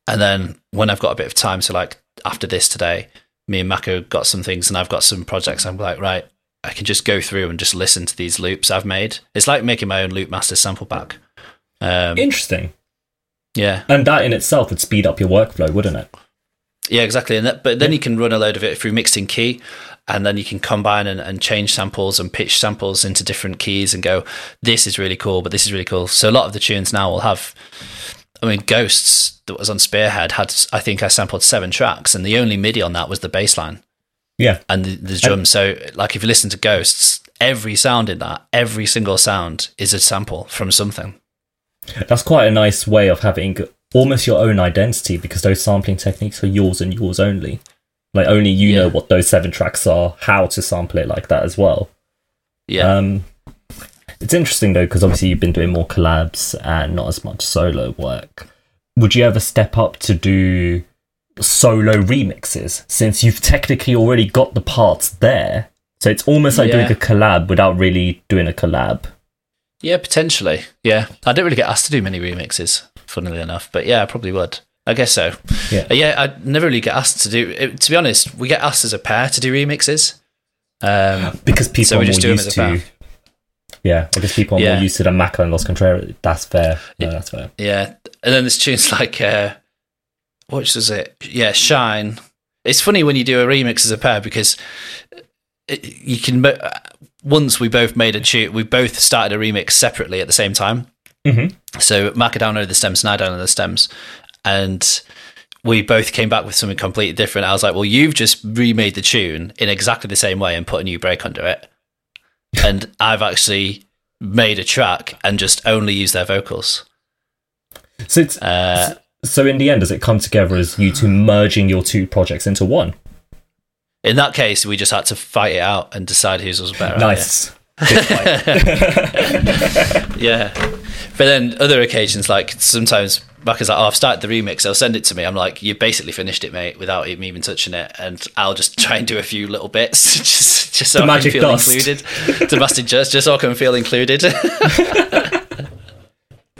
and then when I've got a bit of time, so like after this today, me and Macca got some things and I've got some projects. I'm like, right, I can just go through and just listen to these loops I've made. It's like making my own loop master sample pack. Um, Interesting. yeah, And that in itself would speed up your workflow, wouldn't it? yeah, exactly. And that, but then you can run a load of it through Mixed In Key, and then you can combine and, and change samples and pitch samples into different keys and go, this is really cool, but this is really cool. So a lot of the tunes now will have, I mean, Ghosts that was on Spearhead had, I think I sampled seven tracks, and the only MIDI on that was the bass line Yeah. and the, the drum. So, like, if you listen to Ghosts, every sound in that, every single sound is a sample from something. That's quite a nice way of having almost your own identity because those sampling techniques are yours and yours only. Like only you know what those seven tracks are, how to sample it like that as well. Yeah. Um, it's interesting though because obviously you've been doing more collabs and not as much solo work. Would you ever step up to do solo remixes since you've technically already got the parts there? So it's almost like doing a collab without really doing a collab. Yeah, potentially. Yeah, I don't really get asked to do many remixes, funnily enough, but yeah, I probably would. I guess so. Yeah. Uh, yeah. I never really get asked to do. it- To be honest, we get asked as a pair to do remixes. Um, because people So we more just do 'em used as a to. Yeah, I guess people are Yeah. more used to the Macca and Loz Contreras. That's fair. No, that's fair. yeah, and then there's tunes like uh, what was it? Yeah, Shine. It's funny when you do a remix as a pair because it- you can. mo- Once we both made a tune, we both started a remix separately at the same time. Mhm. So Maka downloaded the stems, and I downloaded the stems, and we both came back with something completely different. I was like, "Well, you've just remade the tune in exactly the same way and put a new break under it, and I've actually made a track and just only used their vocals." So it's Uh, so in the end, does it come together as you two merging your two projects into one? in that case, we just had to fight it out and decide whose was better. Nice. Yeah. But then other occasions, like sometimes Maka's like, oh, I've started the remix, they'll send it to me. I'm like, you basically finished it, mate, without even even touching it. And I'll just try and do a few little bits just, just so The I can feel dust. included. Magic just, just so I can feel included.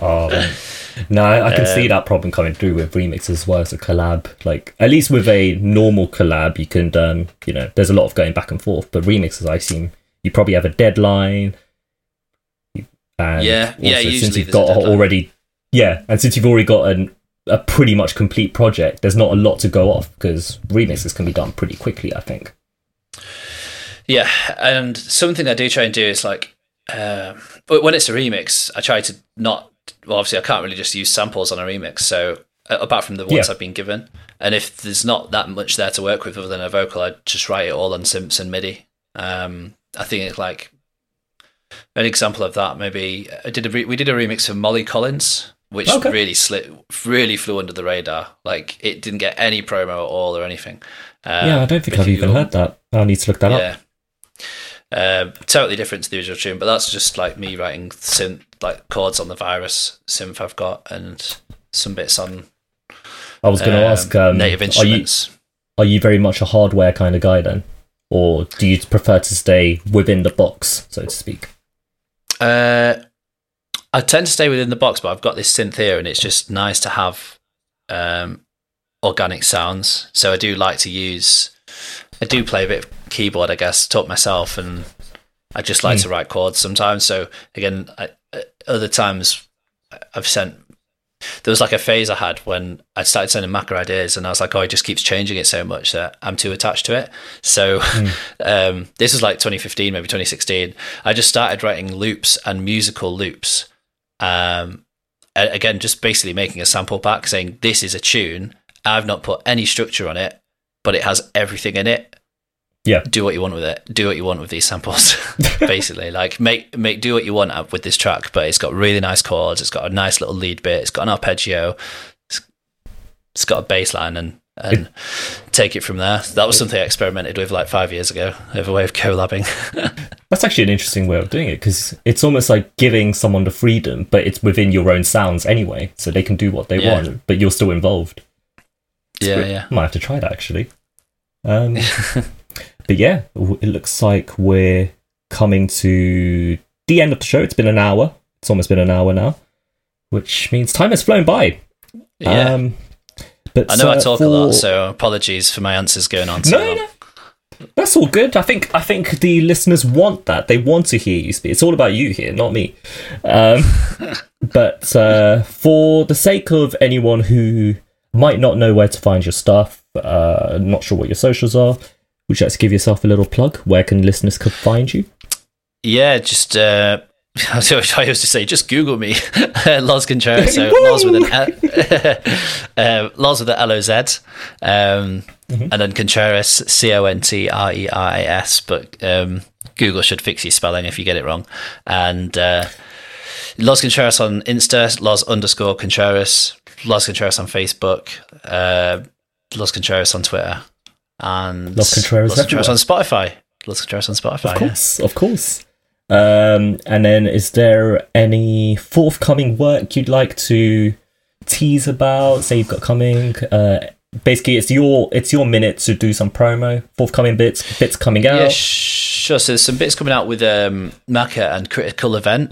Oh, man. no, I I can see that problem coming through with remixes as well as a collab. Like, at least with a normal collab, you can, um, you know, there's a lot of going back and forth. But remixes, I seem you probably have a deadline. And Yeah, yeah, usually since you've got already, yeah, and since you've already got an, a pretty much complete project, there's not a lot to go off because remixes can be done pretty quickly. I think. Yeah, and something I do try and do is like, but when it's a remix, I try to not. Well, obviously, I can't really just use samples on a remix. So uh, apart from the ones Yeah. I've been given, and if there's not that much there to work with other than a vocal, I just write it all on synths and MIDI. Um, I think it's like an example of that. Maybe I did a re- we did a remix of Molly Collins, which Okay. really slid, really flew under the radar. Like it didn't get any promo at all or anything. Um, yeah, I don't think I've even heard that. I need to look that up. yeah. Um, totally different to the original tune, but that's just like me writing synth, like chords on the virus synth I've got, and some bits on I was going to um, ask, um, native are you instruments. are you very much a hardware kind of guy then, or do you prefer to stay within the box, so to speak? Uh, I tend to stay within the box, but I've got this synth here, and it's just nice to have um, organic sounds. So I do like to use. I do play a bit of keyboard, I guess, taught myself, and I just like Hmm. to write chords sometimes. So again, I, uh, other times I've sent. There was like a phase I had when I started sending Macca ideas, and I was like, "Oh, it just keeps changing it so much that I'm too attached to it." So um, this was like 2015, maybe 2016. I just started writing loops and musical loops. Um, again, just basically making a sample pack, saying this is a tune. I've not put any structure on it, but it has everything in it. Yeah. Do what you want with it. Do what you want with these samples. basically, like make make do what you want with this track, but it's got really nice chords. It's got a nice little lead bit. It's got an arpeggio. It's, it's got a bass line and and take it from there. That was something I experimented with like five years ago. Have a way of collabing. That's actually an interesting way of doing it because it's almost like giving someone the freedom, but it's within your own sounds anyway, so they can do what they Yeah. want, but you're still involved. yeah, yeah. Might have to try that actually. Um, but yeah, it looks like we're coming to the end of the show. It's been an hour. It's almost been an hour now, which means time has flown by. Yeah. Um, but I know I uh, talk a lot, so apologies for my answers going on so No, long. no, that's all good. I think I think the listeners want that. They want to hear you speak. It's all about you here, not me. Um, but uh, for the sake of anyone who might not know where to find your stuff, uh, not sure what your socials are, would you like to give yourself a little plug? Where can listeners could find you? Yeah, just uh, I was used to say, just Google me, Loz Contreras. So! Loz with an L- uh, Loz with an L O Z, um, Mm-hmm. and then Contreras, C O N T R E R A S. But um, Google should fix your spelling if you get it wrong. And uh, Loz Contreras on Insta, Loz underscore Contreras, Loz Contreras on Facebook, uh, Loz Contreras on Twitter, and Loz Contreras Loz Contreras on Spotify. Loz Contreras on Spotify. Of yeah. course, of course. Um, and then, is there any forthcoming work you'd like to tease about? Say you've got coming. Uh, basically, it's your it's your minute to do some promo. Forthcoming bits, bits coming out. Yeah, sure. So there's some bits coming out with um, Maka and Critical Event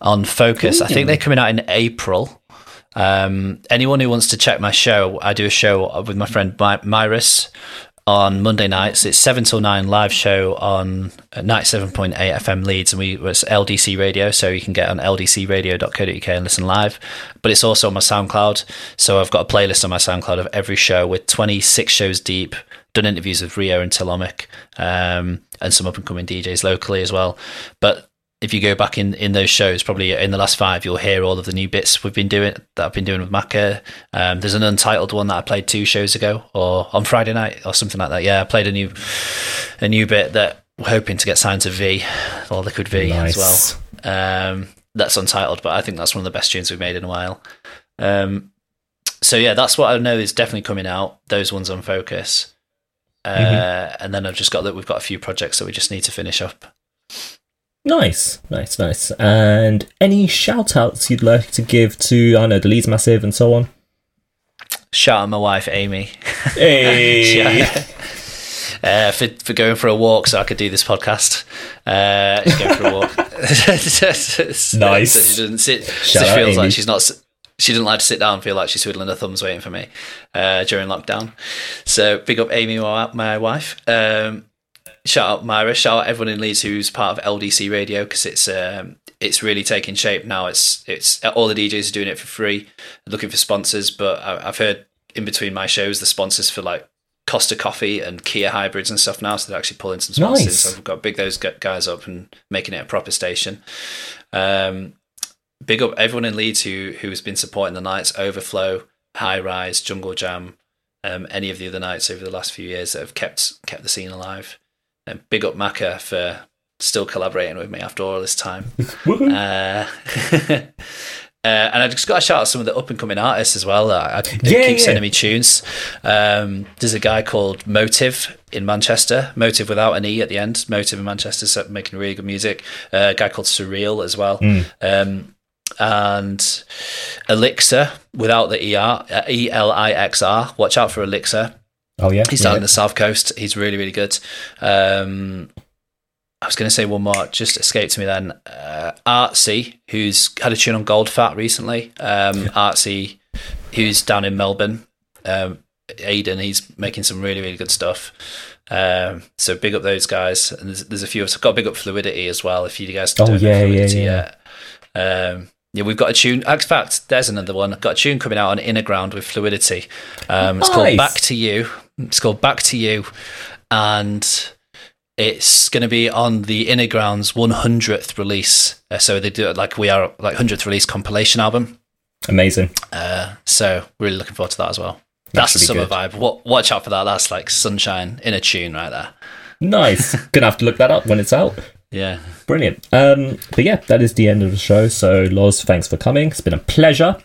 on Focus. I think they're coming out in April. Um, anyone who wants to check my show, I do a show with my friend My- Myris on Monday nights. It's seven till nine live show on ninety seven point eight FM Leeds, and we was LDC Radio, so you can get on ldcradio.co.uk and listen live. But it's also on my SoundCloud, so I've got a playlist on my SoundCloud of every show with twenty six shows deep. Done interviews with Rio and Tilomic, um, and some up and coming DJs locally as well. But if you go back in, in those shows, probably in the last five, you'll hear all of the new bits we've been doing that I've been doing with Macca. Um, there's an untitled one that I played two shows ago, or on Friday night, or something like that. Yeah, I played a new a new bit that we're hoping to get signed to V or Liquid V Nice. as well. Um, that's untitled, but I think that's one of the best tunes we've made in a while. Um, so yeah, that's what I know is definitely coming out. Those ones on Focus, uh, Mm-hmm. and then I've just got that we've got a few projects that we just need to finish up. Nice, nice, nice. And any shout outs you'd like to give to, I know, the Leeds Massive and so on? Shout out my wife Amy. Hey! uh, for for going for a walk so I could do this podcast. Uh, for a walk. Nice. So she doesn't sit. Shout so she feels Amy. like she's not. She doesn't like to sit down. and Feel like she's twiddling her thumbs waiting for me uh, during lockdown. So big up Amy, my, my wife. Um, shout out Myra. Shout out everyone in Leeds who's part of LDC Radio because it's um, it's really taking shape now. It's it's all the DJs are doing it for free, looking for sponsors. But I, I've heard in between my shows the sponsors for like Costa Coffee and Kia hybrids and stuff now. So they're actually pulling some sponsors. Nice. So we've got big those guys up and making it a proper station. Um, big up everyone in Leeds who who has been supporting the nights. Overflow, High Rise, Jungle Jam, um, any of the other nights over the last few years that have kept kept the scene alive. And big up Macca for still collaborating with me after all this time. Uh, Uh, and I just got to shout out some of the up and coming artists as well. That I, Yeah, keep yeah. sending me tunes. Um, there's a guy called Motiv in Manchester. Motiv without an e at the end. Motiv in Manchester, so making really good music. Uh, a guy called Surreal as well. Um, and Elixr without the er, uh, E L I X R. Watch out for Elixr. Oh, yeah. He's yeah. down in the south coast. He's really, really good. Um, I was going to say one more, just escaped me then. Uh, Artsy, who's had a tune on Gold Fat recently. Um, Artsy, who's down in Melbourne. Um, Aiden, he's making some really, really good stuff. Um, so big up those guys. And there's, there's a few of us. I've got big up Fluidity as well. If you guys Oh, don't know yeah, yeah, Fluidity yeah. yet. Um, yeah, we've got a tune. In fact, there's another one. I've got a tune coming out on Innerground with Fluidity. Um, it's Nice. called Back to You. It's called Back to You, and it's going to be on the Innerground's 100th release. Uh, so they do it like we are like 100th release compilation album. Amazing. Uh, so really looking forward to that as well. That That's the summer good. vibe. Wa- Watch out for that. That's like sunshine in a tune right there. Nice. Gonna have to look that up when it's out. Yeah. Brilliant. Um, but yeah, that is the end of the show. So, Loz, thanks for coming. It's been a pleasure.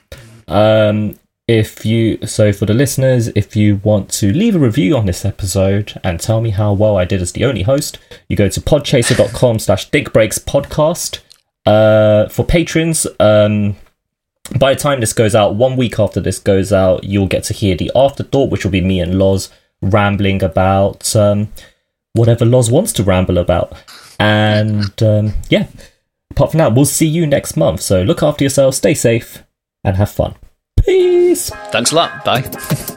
Um, if you, so for the listeners, if you want to leave a review on this episode and tell me how well I did as the only host, you go to podchaser.com slash digbreaks podcast. Uh, for patrons, um, by the time this goes out, one week after this goes out, you'll get to hear the afterthought, which will be me and Loz rambling about um, whatever Loz wants to ramble about. And um, yeah, apart from that, we'll see you next month. So look after yourselves, stay safe, and have fun. Peace. Thanks a lot. Bye.